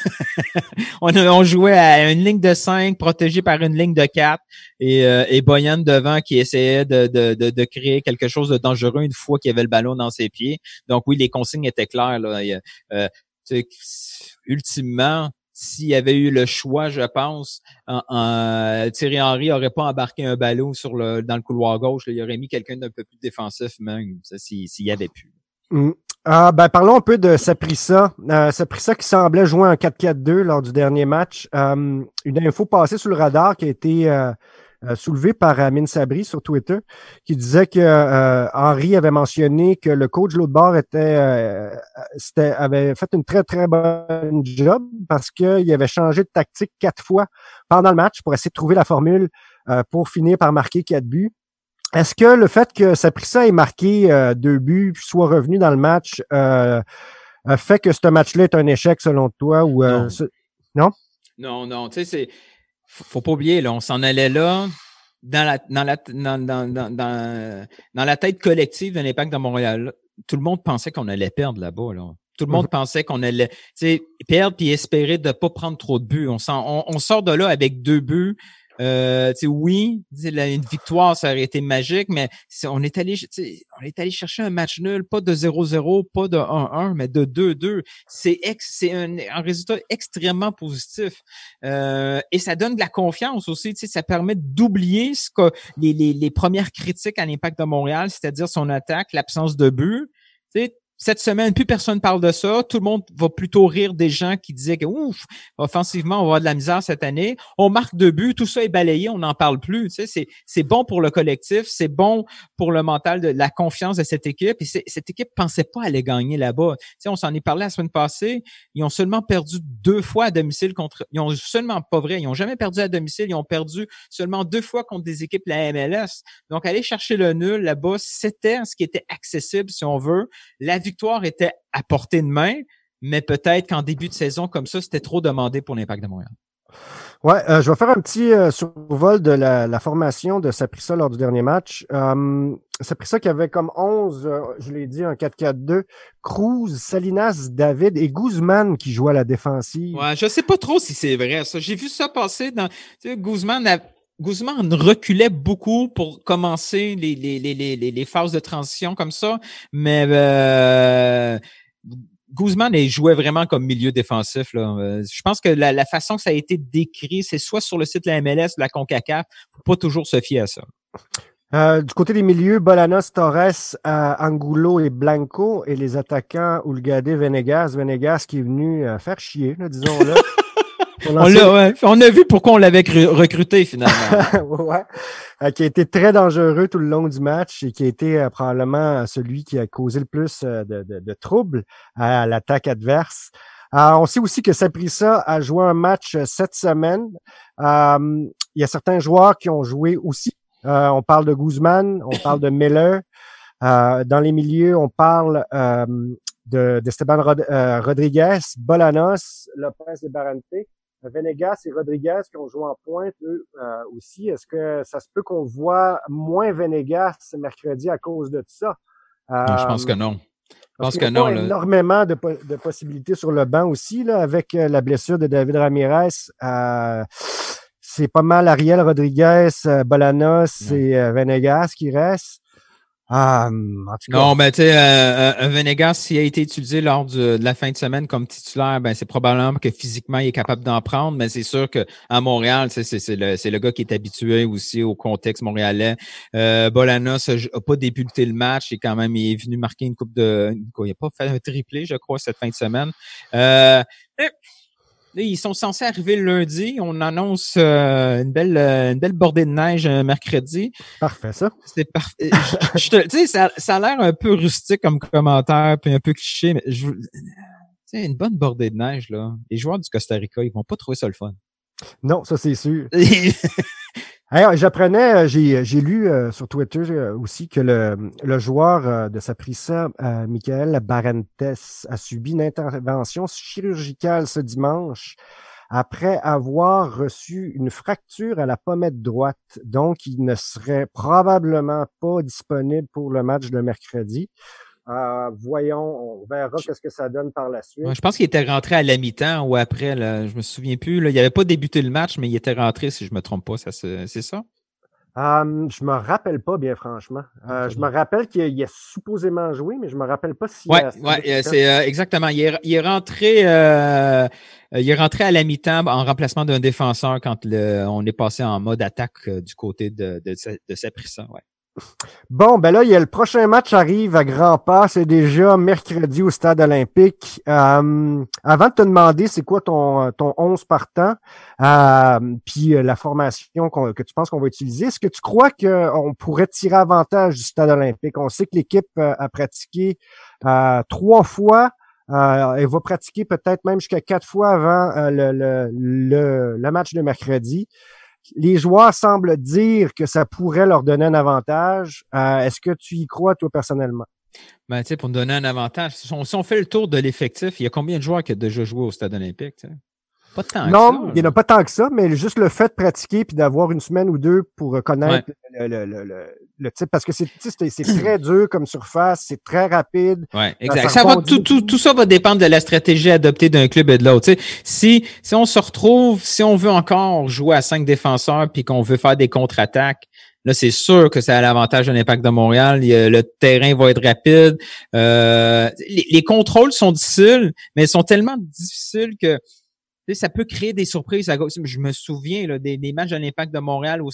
(laughs) on, a- on jouait à une ligne de 5 protégée par une ligne de 4 et, euh, et Boyan devant qui essayait de, de, de, de créer quelque chose de dangereux une fois qu'il avait le ballon dans ses pieds. Donc oui, les consignes étaient claires là. Il euh, ultimement, s'il y avait eu le choix, je pense, en, en- Thierry Henry aurait pas embarqué un ballon sur le dans le couloir gauche. là. il aurait mis quelqu'un d'un peu plus défensif même, s'il s'il y avait pu. Mm. Ah, ben, parlons un peu de Saprissa. Euh, Saprissa qui semblait jouer en 4-4-2 lors du dernier match. Euh, une info passée sous le radar qui a été euh, soulevée par Amine Sabri sur Twitter, qui disait que euh, Henry avait mentionné que le coach de l'autre bord était, euh, c'était- avait fait une très, très bonne job parce qu'il avait changé de tactique quatre fois pendant le match pour essayer de trouver la formule euh, pour finir par marquer quatre buts. Est-ce que le fait que Saprissa ait marqué euh, deux buts puis soit revenu dans le match euh, fait que ce match-là est un échec selon toi ou euh, Non. ce- Non, non, tu sais, c'est faut, faut pas oublier, là, on s'en allait là dans la dans la dans, dans, dans, dans, la tête collective de l'impact de Montréal. tout le monde pensait qu'on allait perdre là-bas. Là. Tout le monde mm-hmm. pensait qu'on allait perdre puis espérer de pas prendre trop de buts. On, on, sort de là avec deux buts. Euh, oui, une victoire, ça aurait été magique, mais on est allé, on est allé chercher un match nul, pas de 0-0, pas de 1-1, mais de 2-2. C'est c'est un, un, résultat extrêmement positif euh, et ça donne de la confiance aussi. Ça permet d'oublier ce que les, les, les premières critiques à l'impact de Montréal, c'est-à-dire son attaque, l'absence de but. Cette semaine, plus personne parle de ça. Tout le monde va plutôt rire des gens qui disaient que ouf, offensivement, on va avoir de la misère cette année. On marque deux buts, tout ça est balayé, on n'en parle plus. Tu sais, c'est, bon pour le collectif, c'est bon pour le mental de la confiance de cette équipe. Et cette équipe pensait pas aller gagner là-bas. Tu sais, on s'en est parlé la semaine passée. Ils ont seulement perdu deux fois à domicile contre. Ils ont seulement pas vrai. Ils ont jamais perdu à domicile. Ils ont perdu seulement deux fois contre des équipes de la MLS. Donc aller chercher le nul là-bas, c'était ce qui était accessible si on veut. La victoire était à portée de main, mais peut-être qu'en début de saison comme ça, c'était trop demandé pour l'Impact de Montréal. Ouais, euh, je vais faire un petit euh, survol de la, formation de Saprissa lors du dernier match. Euh, Saprissa qui avait comme 11, euh, je l'ai dit, un 4-4-2, Cruz, Salinas, David et Guzman qui jouaient à la défensive. Ouais, je sais pas trop si c'est vrai ça. J'ai vu ça passer dans... Tu sais, Guzman Guzman reculait beaucoup pour commencer les, les, les, les, les phases de transition comme ça, mais euh, Guzman jouait vraiment comme milieu défensif. Là. Euh, je pense que la, façon que ça a été décrit, c'est soit sur le site de la MLS ou la CONCACAF, faut pas toujours se fier à ça. Euh, du côté des milieux, Bolanos, Torres, euh, Angulo et Blanco et les attaquants Ulgade, Venegas. Venegas qui est venu faire chier, disons-le. (laughs) On, a vu pourquoi on l'avait recruté finalement. (laughs) ouais. Euh, qui a été très dangereux tout le long du match et qui a été euh, probablement celui qui a causé le plus euh, de, troubles à, l'attaque adverse. on sait aussi que Saprissa a joué un match cette semaine. il y a certains joueurs qui ont joué aussi. on parle de Guzman, on (laughs) parle de Miller. dans les milieux, on parle de, Esteban Rodriguez, Bolanos, Lopez de Barante. Venegas et Rodriguez qui ont joué en pointe, eux euh, aussi. Est-ce que ça se peut qu'on voit moins Venegas mercredi à cause de ça? je pense que non. Je pense que non. Il y a énormément de, possibilités sur le banc aussi, là, avec euh, la blessure de David Ramirez. Euh, c'est pas mal Ariel Rodriguez, Bolanos et Venegas qui restent. Ah, non, mais tu sais, euh, euh, Venegas, s'il a été utilisé lors de la fin de semaine comme titulaire, ben c'est probablement que physiquement, il est capable d'en prendre, mais c'est sûr qu'à Montréal, c'est le, le gars qui est habitué aussi au contexte montréalais. Euh, Bolanos n'a pas débuté le match, et quand même, il est venu marquer une coupe de... Il n'a pas fait un triplé, je crois, cette fin de semaine. Euh, ils sont censés arriver lundi. On annonce euh, une belle euh, une belle bordée de neige un mercredi. Parfait, ça. C'est parfait. tu sais, ça, ça a l'air un peu rustique comme commentaire, puis un peu cliché, mais je, sais, une bonne bordée de neige, là. Les joueurs du Costa Rica, ils vont pas trouver ça le fun. Non, ça c'est sûr. (laughs) J'apprenais, euh, j'ai, j'ai lu euh, sur Twitter euh, aussi que le, joueur de Saprissa, Michael Barentes, a subi une intervention chirurgicale ce dimanche après avoir reçu une fracture à la pommette droite. Donc, il ne serait probablement pas disponible pour le match de mercredi. Euh, voyons, on verra qu'est-ce que ça donne par la suite. je pense qu'il était rentré à la mi-temps ou après, là, je me souviens plus. Là, il n'avait pas débuté le match, mais il était rentré, si je me trompe pas. Ça, c'est ça? Um, je me rappelle pas bien franchement. Euh, je me rappelle qu'il a supposément joué, mais je me rappelle pas si. Ouais, ouais, c'est euh, exactement. Il est, il est rentré, euh, il est rentré à la mi-temps en remplacement d'un défenseur quand le, on est passé en mode attaque du côté de de, de, de Saprissa. Ouais. Bon, ben là, il y a le prochain match arrive à grands pas. C'est déjà mercredi au stade olympique. Euh, avant de te demander c'est quoi ton, ton 11 partant, euh, puis euh, la formation que tu penses qu'on va utiliser, est-ce que tu crois qu'on pourrait tirer avantage du stade olympique? On sait que l'équipe a pratiqué trois fois. elle va pratiquer peut-être même jusqu'à quatre fois avant le, le, le match de mercredi les joueurs semblent dire que ça pourrait leur donner un avantage. Euh, est-ce que tu y crois, toi, personnellement? Ben, tu pour nous donner un avantage, si on, fait le tour de l'effectif, il y a combien de joueurs qui ont déjà joué au stade olympique? Pas tant que Non, ça. il n'y en a pas tant que ça, mais juste le fait de pratiquer puis d'avoir une semaine ou deux pour connaître le, le, le, le, le type, parce que c'est c'est c'est très (clears throat) dur comme surface, c'est très rapide. Ouais, exact. Ça va, tout, tout, tout ça va dépendre de la stratégie adoptée d'un club et de l'autre. Si, si on se retrouve, si on veut encore jouer à cinq défenseurs puis qu'on veut faire des contre-attaques, là, c'est sûr que ça a l'avantage de l'impact de Montréal. Le terrain va être rapide. Euh, les, les contrôles sont difficiles, mais ils sont tellement difficiles que ça peut créer des surprises. à. Je me souviens des, matchs de l'Impact de Montréal au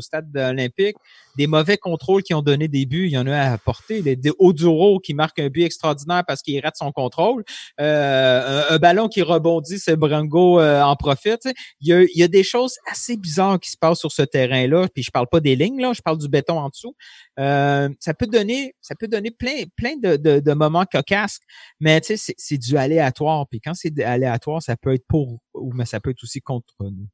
stade olympique, des mauvais contrôles qui ont donné des buts. Il y en a à apporter. Des, des Oduro qui marque un but extraordinaire parce qu'il rate son contrôle. Euh, un, ballon qui rebondit, c'est Brango euh, en profite. Il y, a, des choses assez bizarres qui se passent sur ce terrain-là. Puis je parle pas des lignes, là, je parle du béton en dessous. Euh, ça peut donner, ça peut donner plein, de, moments cocasses, mais c'est du aléatoire. Puis quand c'est aléatoire, ça peut être pour ou mais ça peut être aussi contre nous.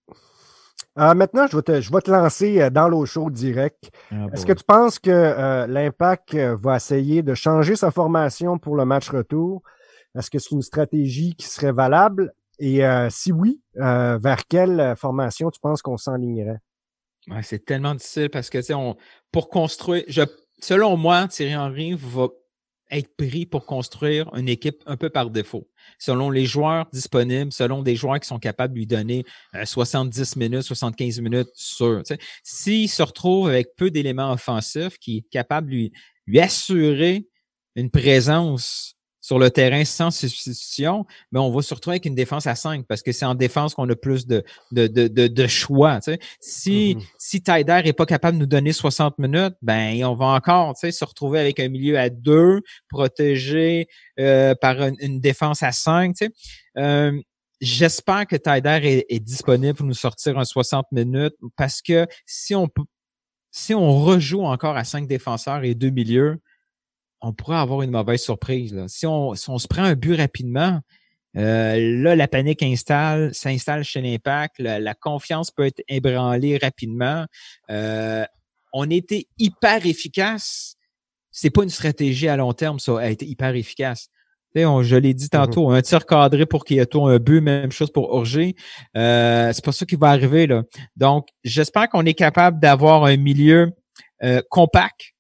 Euh, maintenant, je vais te, je vais te lancer euh, dans l'eau chaude direct. Ah, Est-ce que tu penses que euh, l'Impact euh, va essayer de changer sa formation pour le match retour? Est-ce que c'est une stratégie qui serait valable? Et euh, si oui, vers quelle formation tu penses qu'on s'enlignerait? Ouais, c'est tellement difficile parce que on pour construire, je, selon moi, Thierry Henry va être pris pour construire une équipe un peu par défaut. Selon les joueurs disponibles, selon des joueurs qui sont capables de lui donner euh, 70 minutes, 75 minutes sur. S'il se retrouve avec peu d'éléments offensifs, qui est capable de lui, lui assurer une présence sur le terrain sans substitution, mais on va se retrouver avec une défense à 5 parce que c'est en défense qu'on a plus de, de, de, de, de choix. tu sais. Si, Mhm. si Tyder est pas capable de nous donner 60 minutes, ben on va encore tu sais, se retrouver avec un milieu à 2, protégé euh, par une, une défense à 5. Tu sais. Euh, J'espère que Tyder est, est disponible pour nous sortir un 60 minutes parce que si on si on rejoue encore à cinq défenseurs et deux milieux, on pourrait avoir une mauvaise surprise. Là. Si, on, si on se prend un but rapidement, euh, là, la panique installe, s'installe chez l'Impact, la, la confiance peut être ébranlée rapidement. Euh, on était hyper efficace. C'est pas une stratégie à long terme, ça a été hyper efficace. Tu sais, on- je l'ai dit tantôt, un tir cadré pour Kyoto, un but, même chose pour Orger. Euh, c'est pas ça qui va arriver là. Donc, j'espère qu'on est capable d'avoir un milieu euh, compact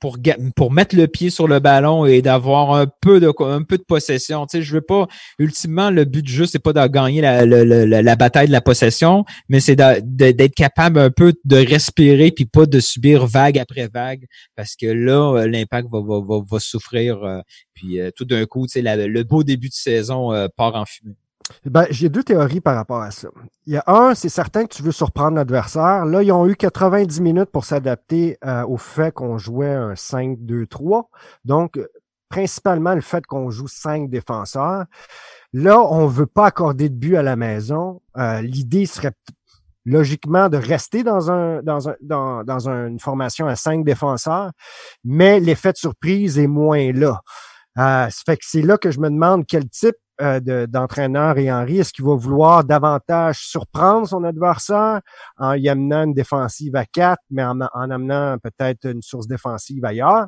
pour pour mettre le pied sur le ballon et d'avoir un peu de un peu de possession. Tu sais, je veux pas ultimement le but du jeu c'est pas de gagner la, la, la, la bataille de la possession, mais c'est d'être capable un peu de respirer puis pas de subir vague après vague parce que là euh, l'impact va, va, va, va souffrir euh, puis euh, tout d'un coup tu sais le beau début de saison euh, part en fumée. Ben, j'ai deux théories par rapport à ça. Il y a un, c'est certain que tu veux surprendre l'adversaire. Là, ils ont eu 90 minutes pour s'adapter euh, au fait qu'on jouait un 5-2-3. Donc, principalement le fait qu'on joue cinq défenseurs. Là, on veut pas accorder de but à la maison. Euh, L'idée serait logiquement de rester dans un dans un dans une formation à cinq défenseurs, mais l'effet de surprise est moins là. Euh, ça fait que c'est là que je me demande quel type euh, de- d'entraîneur et Henry, est-ce qu'il va vouloir davantage surprendre son adversaire en y amenant une défensive à 4, mais en, en amenant peut-être une source défensive ailleurs?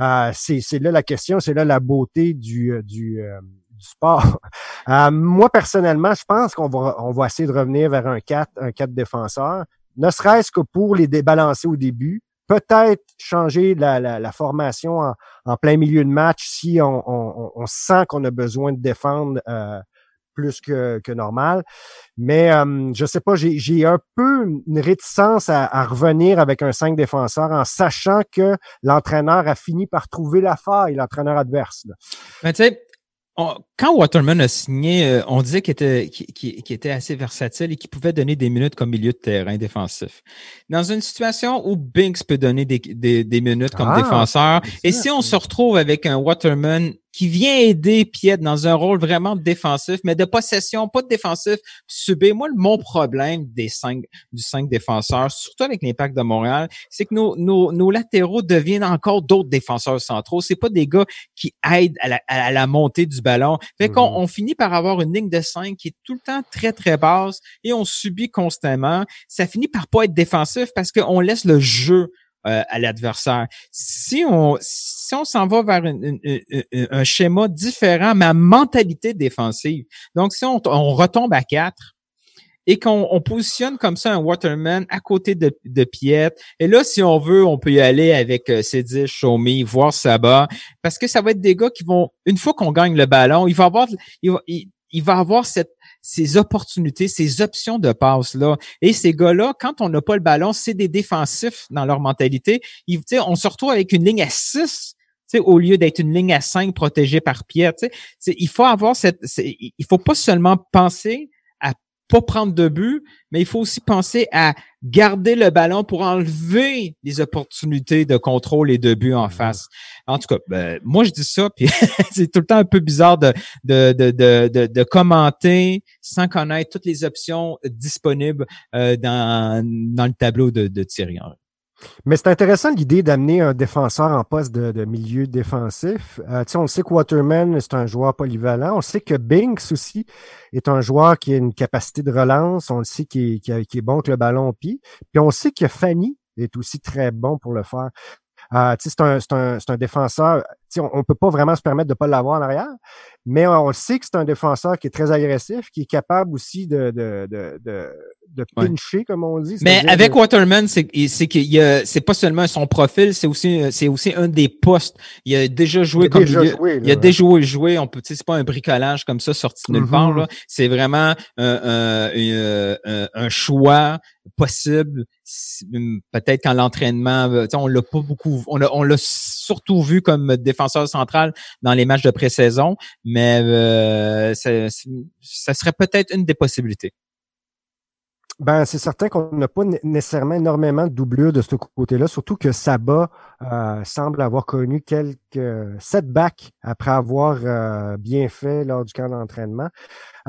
Euh, c'est là la question, c'est là la beauté du, euh, du, euh, du sport. (laughs) Moi, personnellement, je pense qu'on va, on va essayer de revenir vers un 4, un 4 défenseur, ne serait-ce que pour les débalancer au début. Peut-être changer la, formation en, plein milieu de match si on, on, sent qu'on a besoin de défendre euh, plus que, que normal. Mais euh, je sais pas, j'ai un peu une réticence à, revenir avec un 5 défenseurs en sachant que l'entraîneur a fini par trouver la faille, l'entraîneur adverse. sais, on- quand Waterman a signé, euh, on disait qu'il était, assez versatile et qu'il pouvait donner des minutes comme milieu de terrain défensif. Dans une situation où Binks peut donner des, des, des minutes comme Ah, défenseur, et si on se retrouve avec un Waterman qui vient aider Piet dans un rôle vraiment défensif, mais de possession, pas de défensif, subir. Moi, le- mon problème des cinq, du cinq défenseurs, surtout avec l'impact de Montréal, c'est que nos, nos, nos latéraux deviennent encore d'autres défenseurs centraux. C'est pas des gars qui aident à la, à la montée du ballon. Fait qu'on Mhm. on finit par avoir une ligne de 5 qui est tout le temps très, très basse et on subit constamment. Ça finit par pas être défensif parce qu'on laisse le jeu euh, à l'adversaire. Si on si on s'en va vers un schéma différent, ma mentalité défensive. Donc, si on, on retombe à quatre, et qu'on on positionne comme ça un Waterman à côté de, de Piet. Et là, si on veut, on peut y aller avec euh, Cédric, Chaumy, voir Sabat, parce que ça va être des gars qui vont, une fois qu'on gagne le ballon, il va avoir, va avoir ces opportunités, ces options de passe là. Et ces gars-là, quand on n'a pas le ballon, c'est des défensifs dans leur mentalité. Ils, on se retrouve avec une ligne à 6 au lieu d'être une ligne à 5 protégée par Pierre. Il faut avoir cette. Il faut pas seulement penser pas prendre de but, mais il faut aussi penser à garder le ballon pour enlever les opportunités de contrôle et de but en face. En tout cas, ben, moi je dis ça, (laughs) puis c'est tout le temps un peu bizarre de, de, de, de, de commenter sans connaître toutes les options disponibles euh, dans, dans le tableau de, de Thierry Henry. Mais c'est intéressant l'idée d'amener un défenseur en poste de, milieu défensif. Euh, on sait que Waterman, c'est un joueur polyvalent. On sait que Binks aussi est un joueur qui a une capacité de relance. On le sait qu'il est, bon avec le ballon au. Puis on sait que Fanny est aussi très bon pour le faire. Euh, c'est un, un, un, défenseur. On ne peut pas vraiment se permettre de ne pas l'avoir en arrière, mais on, sait que c'est un défenseur qui est très agressif, qui est capable aussi de, de, de, de de pincher, comme on dit. Mais avec Waterman, c'est a, c'est pas seulement son profil, c'est aussi, c'est aussi un des postes. Il a déjà joué comme déjà joué, il a déjà joué, on peut, c'est pas un bricolage comme ça sorti de nulle part, mm-hmm. C'est vraiment un, un, choix possible. Peut-être quand l'entraînement, on l'a pas beaucoup, on l'a, on l'a surtout vu comme défenseur central dans les matchs de pré-saison, mais euh, ça, serait peut-être une des possibilités. Ben, c'est certain qu'on n'a pas nécessairement énormément de doublure de ce côté-là, surtout que Saba euh, semble avoir connu quelques setbacks après avoir euh, bien fait lors du camp d'entraînement.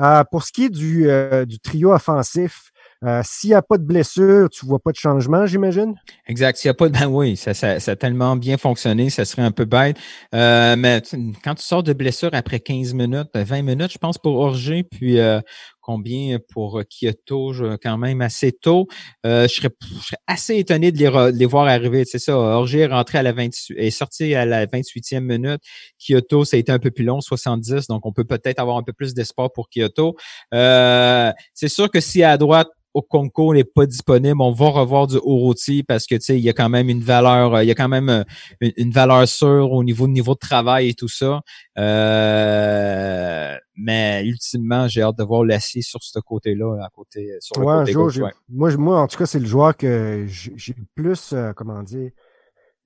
Euh, pour ce qui est du trio offensif, s'il n'y a pas de blessure, tu vois pas de changement, j'imagine? Exact. S'il n'y a pas de. Ben oui, ça, ça, ça, a tellement bien fonctionné, ça serait un peu bête. mais quand tu sors de blessure après 15 minutes, 20 minutes, je pense, pour Orger, puis combien pour euh, Kyoto, quand même assez tôt. Euh, je, serais, assez étonné de les, voir arriver. C'est ça, Orgé est rentré à la 28, est sorti à la 28e minute. Kyoto, ça a été un peu plus long, 70, donc on peut peut-être avoir un peu plus d'espoir pour Kyoto. Euh, c'est sûr que si à droite, au Conco n'est pas disponible, on va revoir du Orochi parce que tu sais, il y a quand même une valeur, il y a quand même une, valeur sûre au niveau niveau de travail et tout ça. Euh, mais ultimement, j'ai hâte de voir Lassie sur ce côté-là, à côté sur le côté gauche, Moi, moi, en tout cas, c'est le joueur que j'ai le plus, euh, comment dire,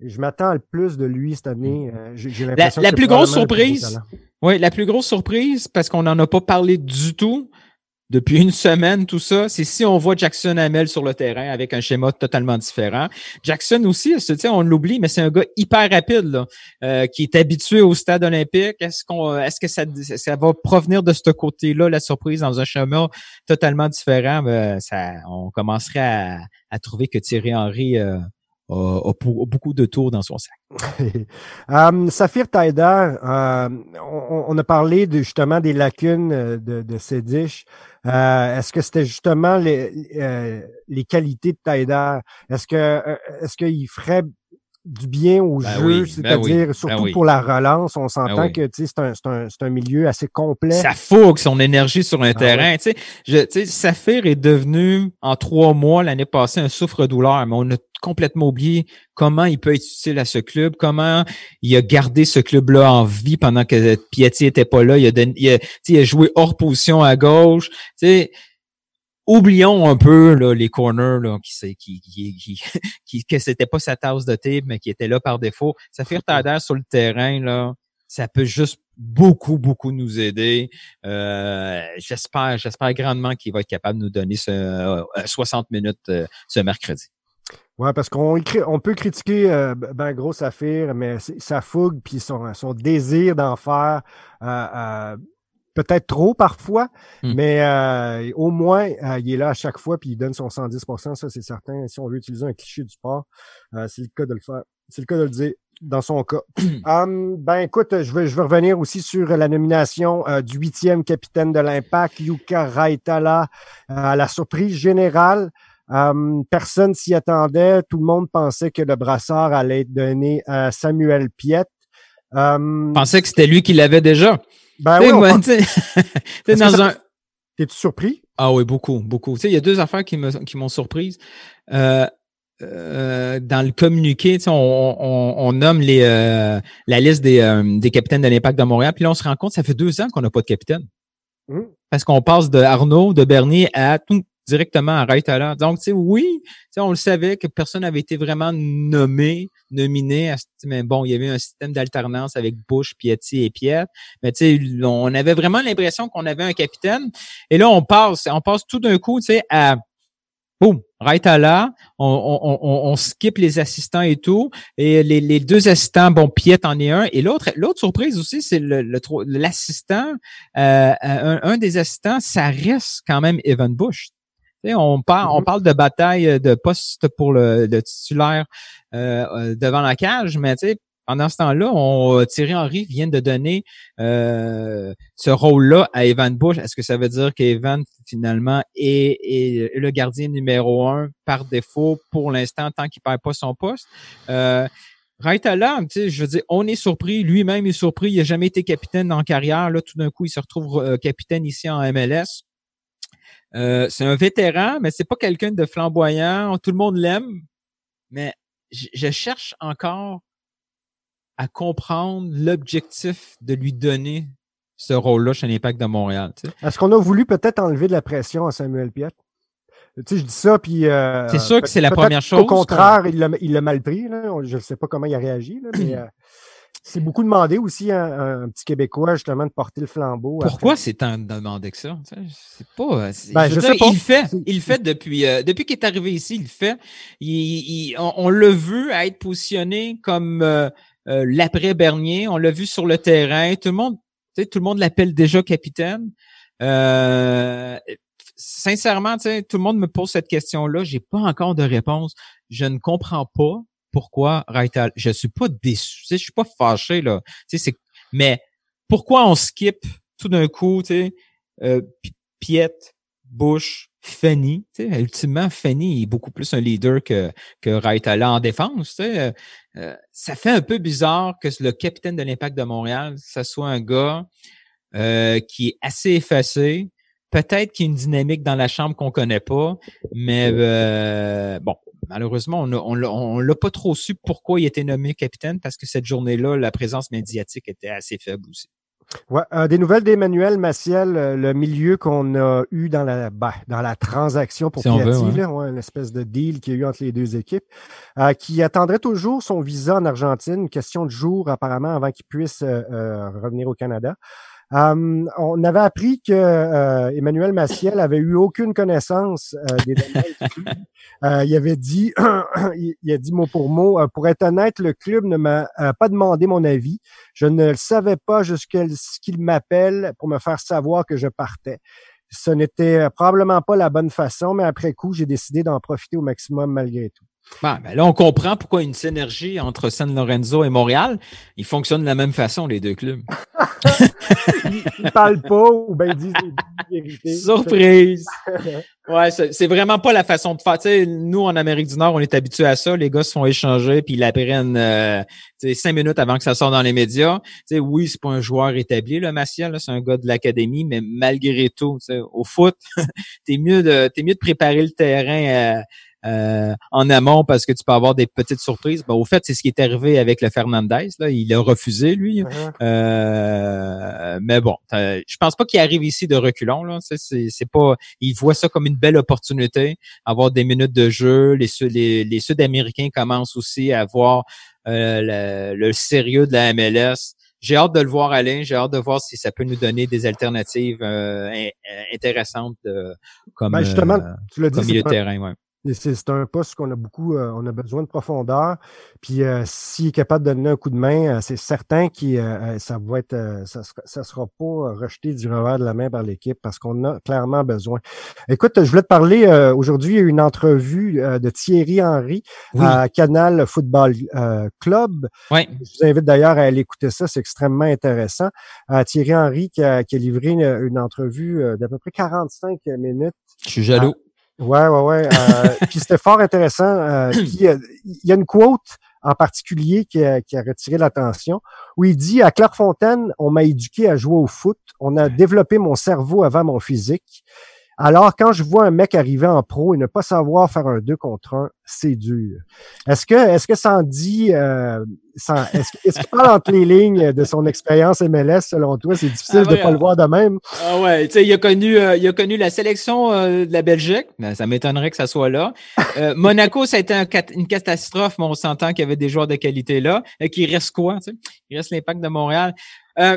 je m'attends le plus de lui cette année. Euh, j'ai l'impression la, la plus grosse surprise, oui, la plus grosse surprise, parce qu'on n'en a pas parlé du tout, depuis une semaine, tout ça, c'est si on voit Jackson Hamel sur le terrain avec un schéma totalement différent. Jackson aussi, on l'oublie, mais c'est un gars hyper rapide là, euh, qui est habitué au stade olympique. Est-ce qu'on, est-ce que ça, ça va provenir de ce côté-là, la surprise dans un schéma totalement différent? Ben, ça, on commencerait à, à trouver que Thierry Henry euh, a, beaucoup de tours dans son sac. um, (laughs) Saphir Taider, euh, on, a parlé justement des lacunes euh, de, de Sedish. Euh, est-ce que c'était justement les, les qualités de Taider? Est-ce que est-ce qu'il ferait du bien au ben jeu, ben c'est-à-dire surtout ben pour la relance? On s'entend que c'est un, un, un, milieu assez complet. Ça fougue son énergie sur un ah terrain. Tu sais, Saphir est devenu en trois mois l'année passée un souffre-douleur, mais on a complètement oublié comment il peut être utile à ce club, comment il a gardé ce club-là en vie pendant que Piatti était pas là. Il a, il a, il a joué hors position à gauche. Tu sais, oublions un peu là, les corners là, qui, qui, qui, (laughs) qui, que c'était pas sa tasse de thé, mais qui était là par défaut. Ça fait (laughs) retardeur sur le terrain, là, ça peut juste beaucoup, beaucoup nous aider. Euh, j'espère, j'espère grandement qu'il va être capable de nous donner ce, 60 euh, minutes euh, ce mercredi. Ouais, parce qu'on on peut critiquer ben gros Saphir, mais sa fougue puis son, son désir d'en faire peut-être trop parfois, hmm. mais euh, au moins, euh, il est là à chaque fois puis il donne son 110% ça c'est certain. Si on veut utiliser un cliché du sport, euh, c'est le cas de le faire. C'est le cas de le dire dans son cas. (clears throat) um, ben écoute, je vais, je vais revenir aussi sur la nomination du huitième capitaine de l'Impact, Yuka Raitala, à la surprise générale. Euh, personne s'y attendait. Tout le monde pensait que le brassard allait être donné à Samuel Piette. Euh, pensais que c'était lui qui l'avait déjà. Ben oui, moi, (laughs) dans un... T'es-tu surpris? Ah oui, beaucoup, beaucoup. Tu sais, il y a deux affaires qui m'ont surprise. Euh, euh, dans le communiqué, on, on, on, nomme les, euh, la liste des, euh, des capitaines de l'Impact de Montréal. Puis là, on se rend compte, ça fait deux ans qu'on n'a pas de capitaine. Mmh. Parce qu'on passe de Arnaud, de Bernier à tout, directement à Raitala. Donc, tu sais, oui, on le savait que personne n'avait été vraiment nommé, nominé. À, mais bon, il y avait un système d'alternance avec Bush, Piatti et Piet. Mais tu sais, on avait vraiment l'impression qu'on avait un capitaine. Et là, on passe, on passe tout d'un coup, tu sais, à boum, Raitala, on, on, on, on, skip les assistants et tout. Et les, les deux assistants, bon, Piet en est un. Et l'autre, l'autre surprise aussi, c'est le, l'assistant, euh, un, un, des assistants, ça reste quand même Evan Bush on, parle, on mm-hmm. parle de bataille de poste pour le, titulaire euh, euh, devant la cage, mais pendant ce temps-là, on Thierry Henry vient de donner euh, ce rôle-là à Evan Bush. Est-ce que ça veut dire qu'Evan finalement est, le gardien numéro un par défaut pour l'instant tant qu'il perd pas son poste? Euh, Raitala, je veux dire, on est surpris, lui-même est surpris, il n'a jamais été capitaine en carrière. Là, tout d'un coup, il se retrouve capitaine ici en MLS. Euh, c'est un vétéran, mais c'est pas quelqu'un de flamboyant. Tout le monde l'aime, mais je cherche encore à comprendre l'objectif de lui donner ce rôle-là chez l'Impact de Montréal. Est-ce qu'on a voulu peut-être enlever de la pression à Samuel Piet? Tu sais, je dis ça, puis... Euh, c'est sûr que c'est la première chose. Au contraire, il l'a mal pris. Là. Je ne sais pas comment il a réagi, là, mais... (clears throat) Euh, c'est beaucoup demandé aussi à un, petit Québécois, justement, de porter le flambeau. Pourquoi c'est tant demandé que ça? C'est pas. Ben, je, sais pas. Il fait. Il fait depuis euh, depuis qu'il est arrivé ici, il fait. Il, on, l'a vu être positionné comme euh, euh, l'après Bernier. On l'a vu sur le terrain. Tout le monde, tout le monde l'appelle déjà capitaine. sincèrement, tout le monde me pose cette question-là. J'ai pas encore de réponse. Je ne comprends pas pourquoi Raital. Je suis pas déçu, je suis pas fâché là. c'est mais pourquoi on skip tout d'un coup, tu sais, euh, Piet, Bush, Fanny, tu sais, ultimement Fanny est beaucoup plus un leader que que Raitala en défense, tu sais. Euh, euh, ça fait un peu bizarre que le capitaine de l'Impact de Montréal, ça soit un gars euh, qui est assez effacé, peut-être qu'il y a une dynamique dans la chambre qu'on connaît pas, mais bon, malheureusement, on ne l'a pas trop su pourquoi il était nommé capitaine parce que cette journée-là, la présence médiatique était assez faible aussi. Ouais, euh, des nouvelles d'Emmanuel Maciel, euh, le milieu qu'on a eu dans la bah, dans la transaction pour si Piatti, une espèce de deal qu'il y a eu entre les deux équipes, euh, qui attendrait toujours son visa en Argentine, une question de jours apparemment avant qu'il puisse revenir au Canada. Um, on avait appris que euh, Emmanuel Maciel avait eu aucune connaissance euh, des euh, il avait dit, (clears throat) il a dit mot pour mot, pour être honnête, le club ne m'a pas demandé mon avis. Je ne le savais pas jusqu'à ce qu'il m'appelle pour me faire savoir que je partais. Ce n'était probablement pas la bonne façon, mais après coup, j'ai décidé d'en profiter au maximum malgré tout. Ben, là, on comprend pourquoi une synergie entre San Lorenzo et Montréal, ils fonctionnent de la même façon, les deux clubs. (laughs) ils, ne parlent pas ou ben ils disent des vérités. Surprise! ouais, c'est vraiment pas la façon de faire. sais, nous, en Amérique du Nord, on est habitués à ça. Les gars se font échanger, puis ils l'apprennent euh, cinq minutes avant que ça sorte dans les médias. sais, oui, c'est pas un joueur établi, le Maciel, c'est un gars de l'académie, mais malgré tout, au foot, (laughs) t'es mieux de t'es mieux de préparer le terrain. Euh, euh, en amont parce que tu peux avoir des petites surprises. Ben, au fait, c'est ce qui est arrivé avec le Fernandez. Là. Il a refusé, lui. Uh-huh. Euh, mais bon, je pense pas qu'il arrive ici de reculons. Là. C'est, pas. Il voit ça comme une belle opportunité, avoir des minutes de jeu. Les, les, les Sud-Américains commencent aussi à voir euh, le, sérieux de la MLS. J'ai hâte de le voir aller. J'ai hâte de voir si ça peut nous donner des alternatives intéressantes comme, ben justement, tu l'as dit, milieu de terrain. Ouais. C'est un poste qu'on a beaucoup, euh, on a besoin de profondeur. Puis euh, s'il est capable de donner un coup de main, euh, c'est certain que ça va être, ça, sera, sera pas rejeté du revers de la main par l'équipe parce qu'on a clairement besoin. Écoute, je voulais te parler aujourd'hui, il y a eu une entrevue de Thierry Henry à Canal Football Club. Oui. Je vous invite d'ailleurs à aller écouter ça, c'est extrêmement intéressant. Thierry Henry qui a, livré une, entrevue d'à peu près 45 minutes. Je suis jaloux Ouais, ouais, ouais. Euh, (laughs) puis c'était fort intéressant. Euh, puis, euh, il y a une quote en particulier qui a, qui a retiré l'attention, où il dit à Clairefontaine, on m'a éduqué à jouer au foot, on a développé mon cerveau avant mon physique. Alors, quand je vois un mec arriver en pro et ne pas savoir faire un 2 contre 1, c'est dur. Est-ce que, est-ce que ça en dit, euh, ça- est-ce, est-ce qu'il parle entre les lignes de son expérience MLS selon toi? C'est difficile Ah de ouais, pas le voir de même. Ah ouais, tu sais, il a connu, euh, il a connu la sélection euh, de la Belgique. Ben, ça m'étonnerait que ça soit là. Euh, (laughs) Monaco, ça a été un une catastrophe, mais on s'entend qu'il y avait des joueurs de qualité là. Et qu'il reste quoi, tu sais? Il reste l'impact de Montréal. Euh,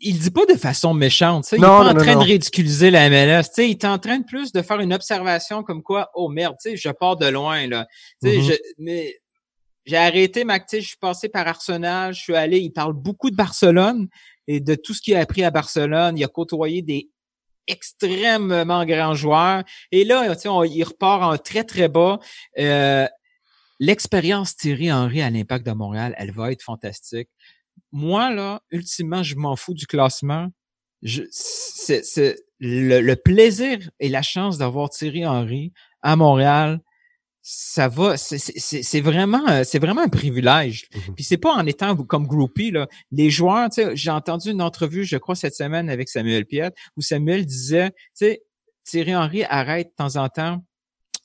il dit pas de façon méchante, sais. Il est Non, pas non, en non, train non. de ridiculiser la MLS, tu sais. Il est en train de plus de faire une observation comme quoi, oh merde, tu sais, je pars de loin, là. Mhm. je, mais j'ai arrêté ma, je suis passé par Arsenal, je suis allé, il parle beaucoup de Barcelone et de tout ce qu'il a appris à Barcelone. Il a côtoyé des extrêmement grands joueurs. Et là, tu sais, on- il repart en très, très bas. Euh, L'expérience Thierry Henry à l'Impact de Montréal, elle va être fantastique. Moi, là, ultimement, je m'en fous du classement. Je, c'est, c'est le, le plaisir et la chance d'avoir Thierry Henry à Montréal, ça va, c'est, c'est- c'est, c'est vraiment, euh, c'est vraiment un privilège. Mhm. Puis c'est pas en étant comme groupie là. Les joueurs, tu sais, j'ai entendu une entrevue, je crois cette semaine avec Samuel Piet, où Samuel disait, tu sais, Thierry Henry arrête de temps en temps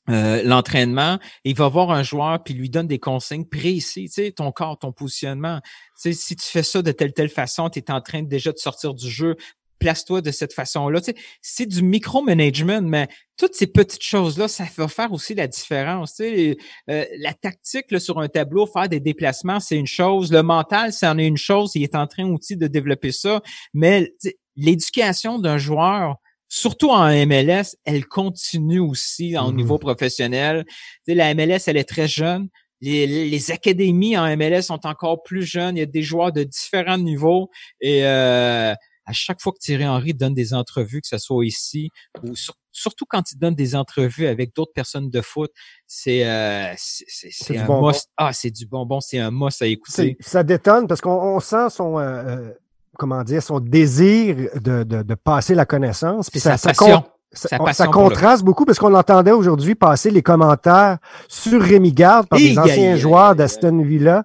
euh, l'entraînement, il va voir un joueur puis lui donne des consignes précises, tu sais, ton corps, ton positionnement. Tu sais, si tu fais ça de telle telle façon, tu es en train déjà de sortir du jeu. Place-toi de cette façon-là. Tu sais, c'est du micromanagement, mais toutes ces petites choses-là, ça va faire aussi la différence. Tu sais, Euh, la tactique sur un tableau, faire des déplacements, c'est une chose. Le mental, c'en est une chose. Il est en train aussi de développer ça. Mais l'éducation d'un joueur, surtout en MLS, elle continue aussi en Mhm. niveau professionnel. La MLS, elle est très jeune. Les, les académies en MLS sont encore plus jeunes. Il y a des joueurs de différents niveaux. Et euh, à chaque fois que Thierry Henry donne des entrevues, que ce soit ici ou sur- surtout quand il donne des entrevues avec d'autres personnes de foot, c'est euh, c'est un bonbon. must. Ah, c'est du bonbon, c'est un must à écouter. Ça détonne parce qu'on on sent son, euh, euh, comment dire, son désir de, de, de passer la connaissance. Puis ça, ça passion. ça- on- contraste beaucoup parce qu'on entendait aujourd'hui passer les commentaires sur Rémi Garde par des anciens joueurs d'Aston Villa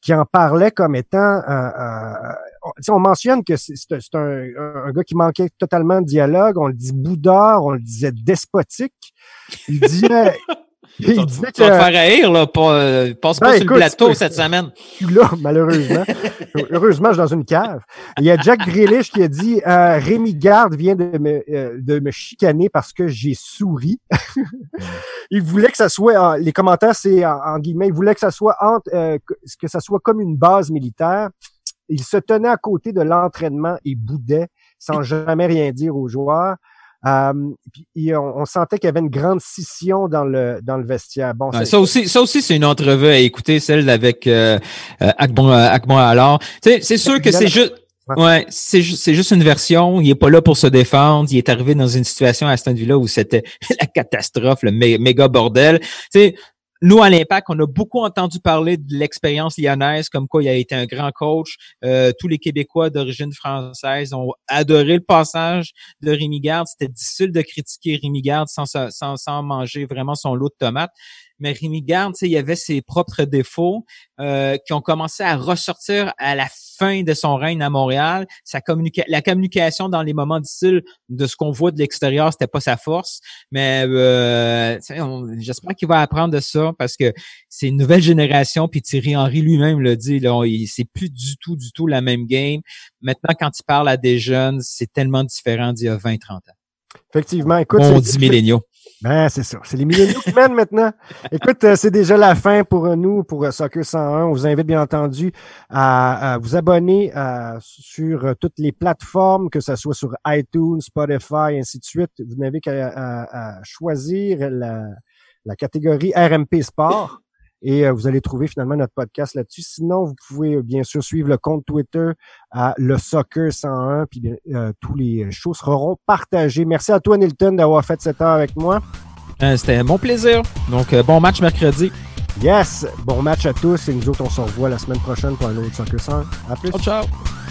qui en parlaient comme étant. euh, euh, on, mentionne que c'est un- un gars qui manquait totalement de dialogue. On le dit boudeur, on le disait despotique. Il disait. (laughs) il Tu disait vas te faire haïr, là. Pas, euh, passe pas Ben, sur le plateau tu cette semaine. je suis là, malheureusement. (laughs) Heureusement, je suis dans une cave. Il y a Jack Grealish qui a dit euh, Rémi Garde vient de me, euh, de me chicaner parce que j'ai souri. (laughs) il voulait que ça soit, les commentaires, c'est en, en guillemets, il voulait que ça soit entre, euh, que ça soit comme une base militaire. Il se tenait à côté de l'entraînement et boudait sans jamais rien dire aux joueurs. Euh, puis, et on, on sentait qu'il y avait une grande scission dans le dans le vestiaire. Bon, Ouais, ça- aussi, ça aussi, c'est une entrevue à écouter, celle avec euh, euh, Akbon, euh, Akbon alors. C'est sûr que c'est juste. Ouais. C'est ju- c'est juste une version. Il est pas là pour se défendre. Il est arrivé dans une situation à Aston Villa où c'était (laughs) la catastrophe, le mé- méga bordel. Tu sais, nous à l'Impact, on a beaucoup entendu parler de l'expérience lyonnaise, comme quoi il a été un grand coach. Euh, tous les Québécois d'origine française ont adoré le passage de Rémi Garde. C'était difficile de critiquer Rémi Garde sans, sans, sans manger vraiment son lot de tomates. Mais Rémi Garde, tu sais, il avait ses propres défauts euh, qui ont commencé à ressortir à la fin de son règne à Montréal. Sa communica- la communication dans les moments difficiles de ce qu'on voit de l'extérieur, c'était pas sa force. Mais euh, j'espère qu'il va apprendre de ça parce que c'est une nouvelle génération. Puis Thierry Henry lui-même le dit, là, c'est plus du tout, du tout la même game. Maintenant, quand il parle à des jeunes, c'est tellement différent d'il y a 20, 30 ans. effectivement, écoute, On dit milléniaux. Ben, c'est ça. C'est les milléniaux qui mènent maintenant. (laughs) Écoute, euh, c'est déjà la fin pour nous, pour euh, Soccer 101. On vous invite bien entendu à, à vous abonner euh, sur toutes les plateformes, que ce soit sur iTunes, Spotify, ainsi de suite. Vous n'avez qu'à choisir la, la catégorie RMP Sport. Et euh, vous allez trouver finalement notre podcast là-dessus. Sinon, vous pouvez euh, bien sûr suivre le compte Twitter à le Soccer 101. Puis euh, tous les shows seront partagés. Merci à toi, Nilton, d'avoir fait cette heure avec moi. Euh, C'était un bon plaisir. Donc, bon match mercredi. Yes! Bon match à tous et nous autres, on se revoit la semaine prochaine pour un autre Soccer 100. À plus! Ciao, ciao.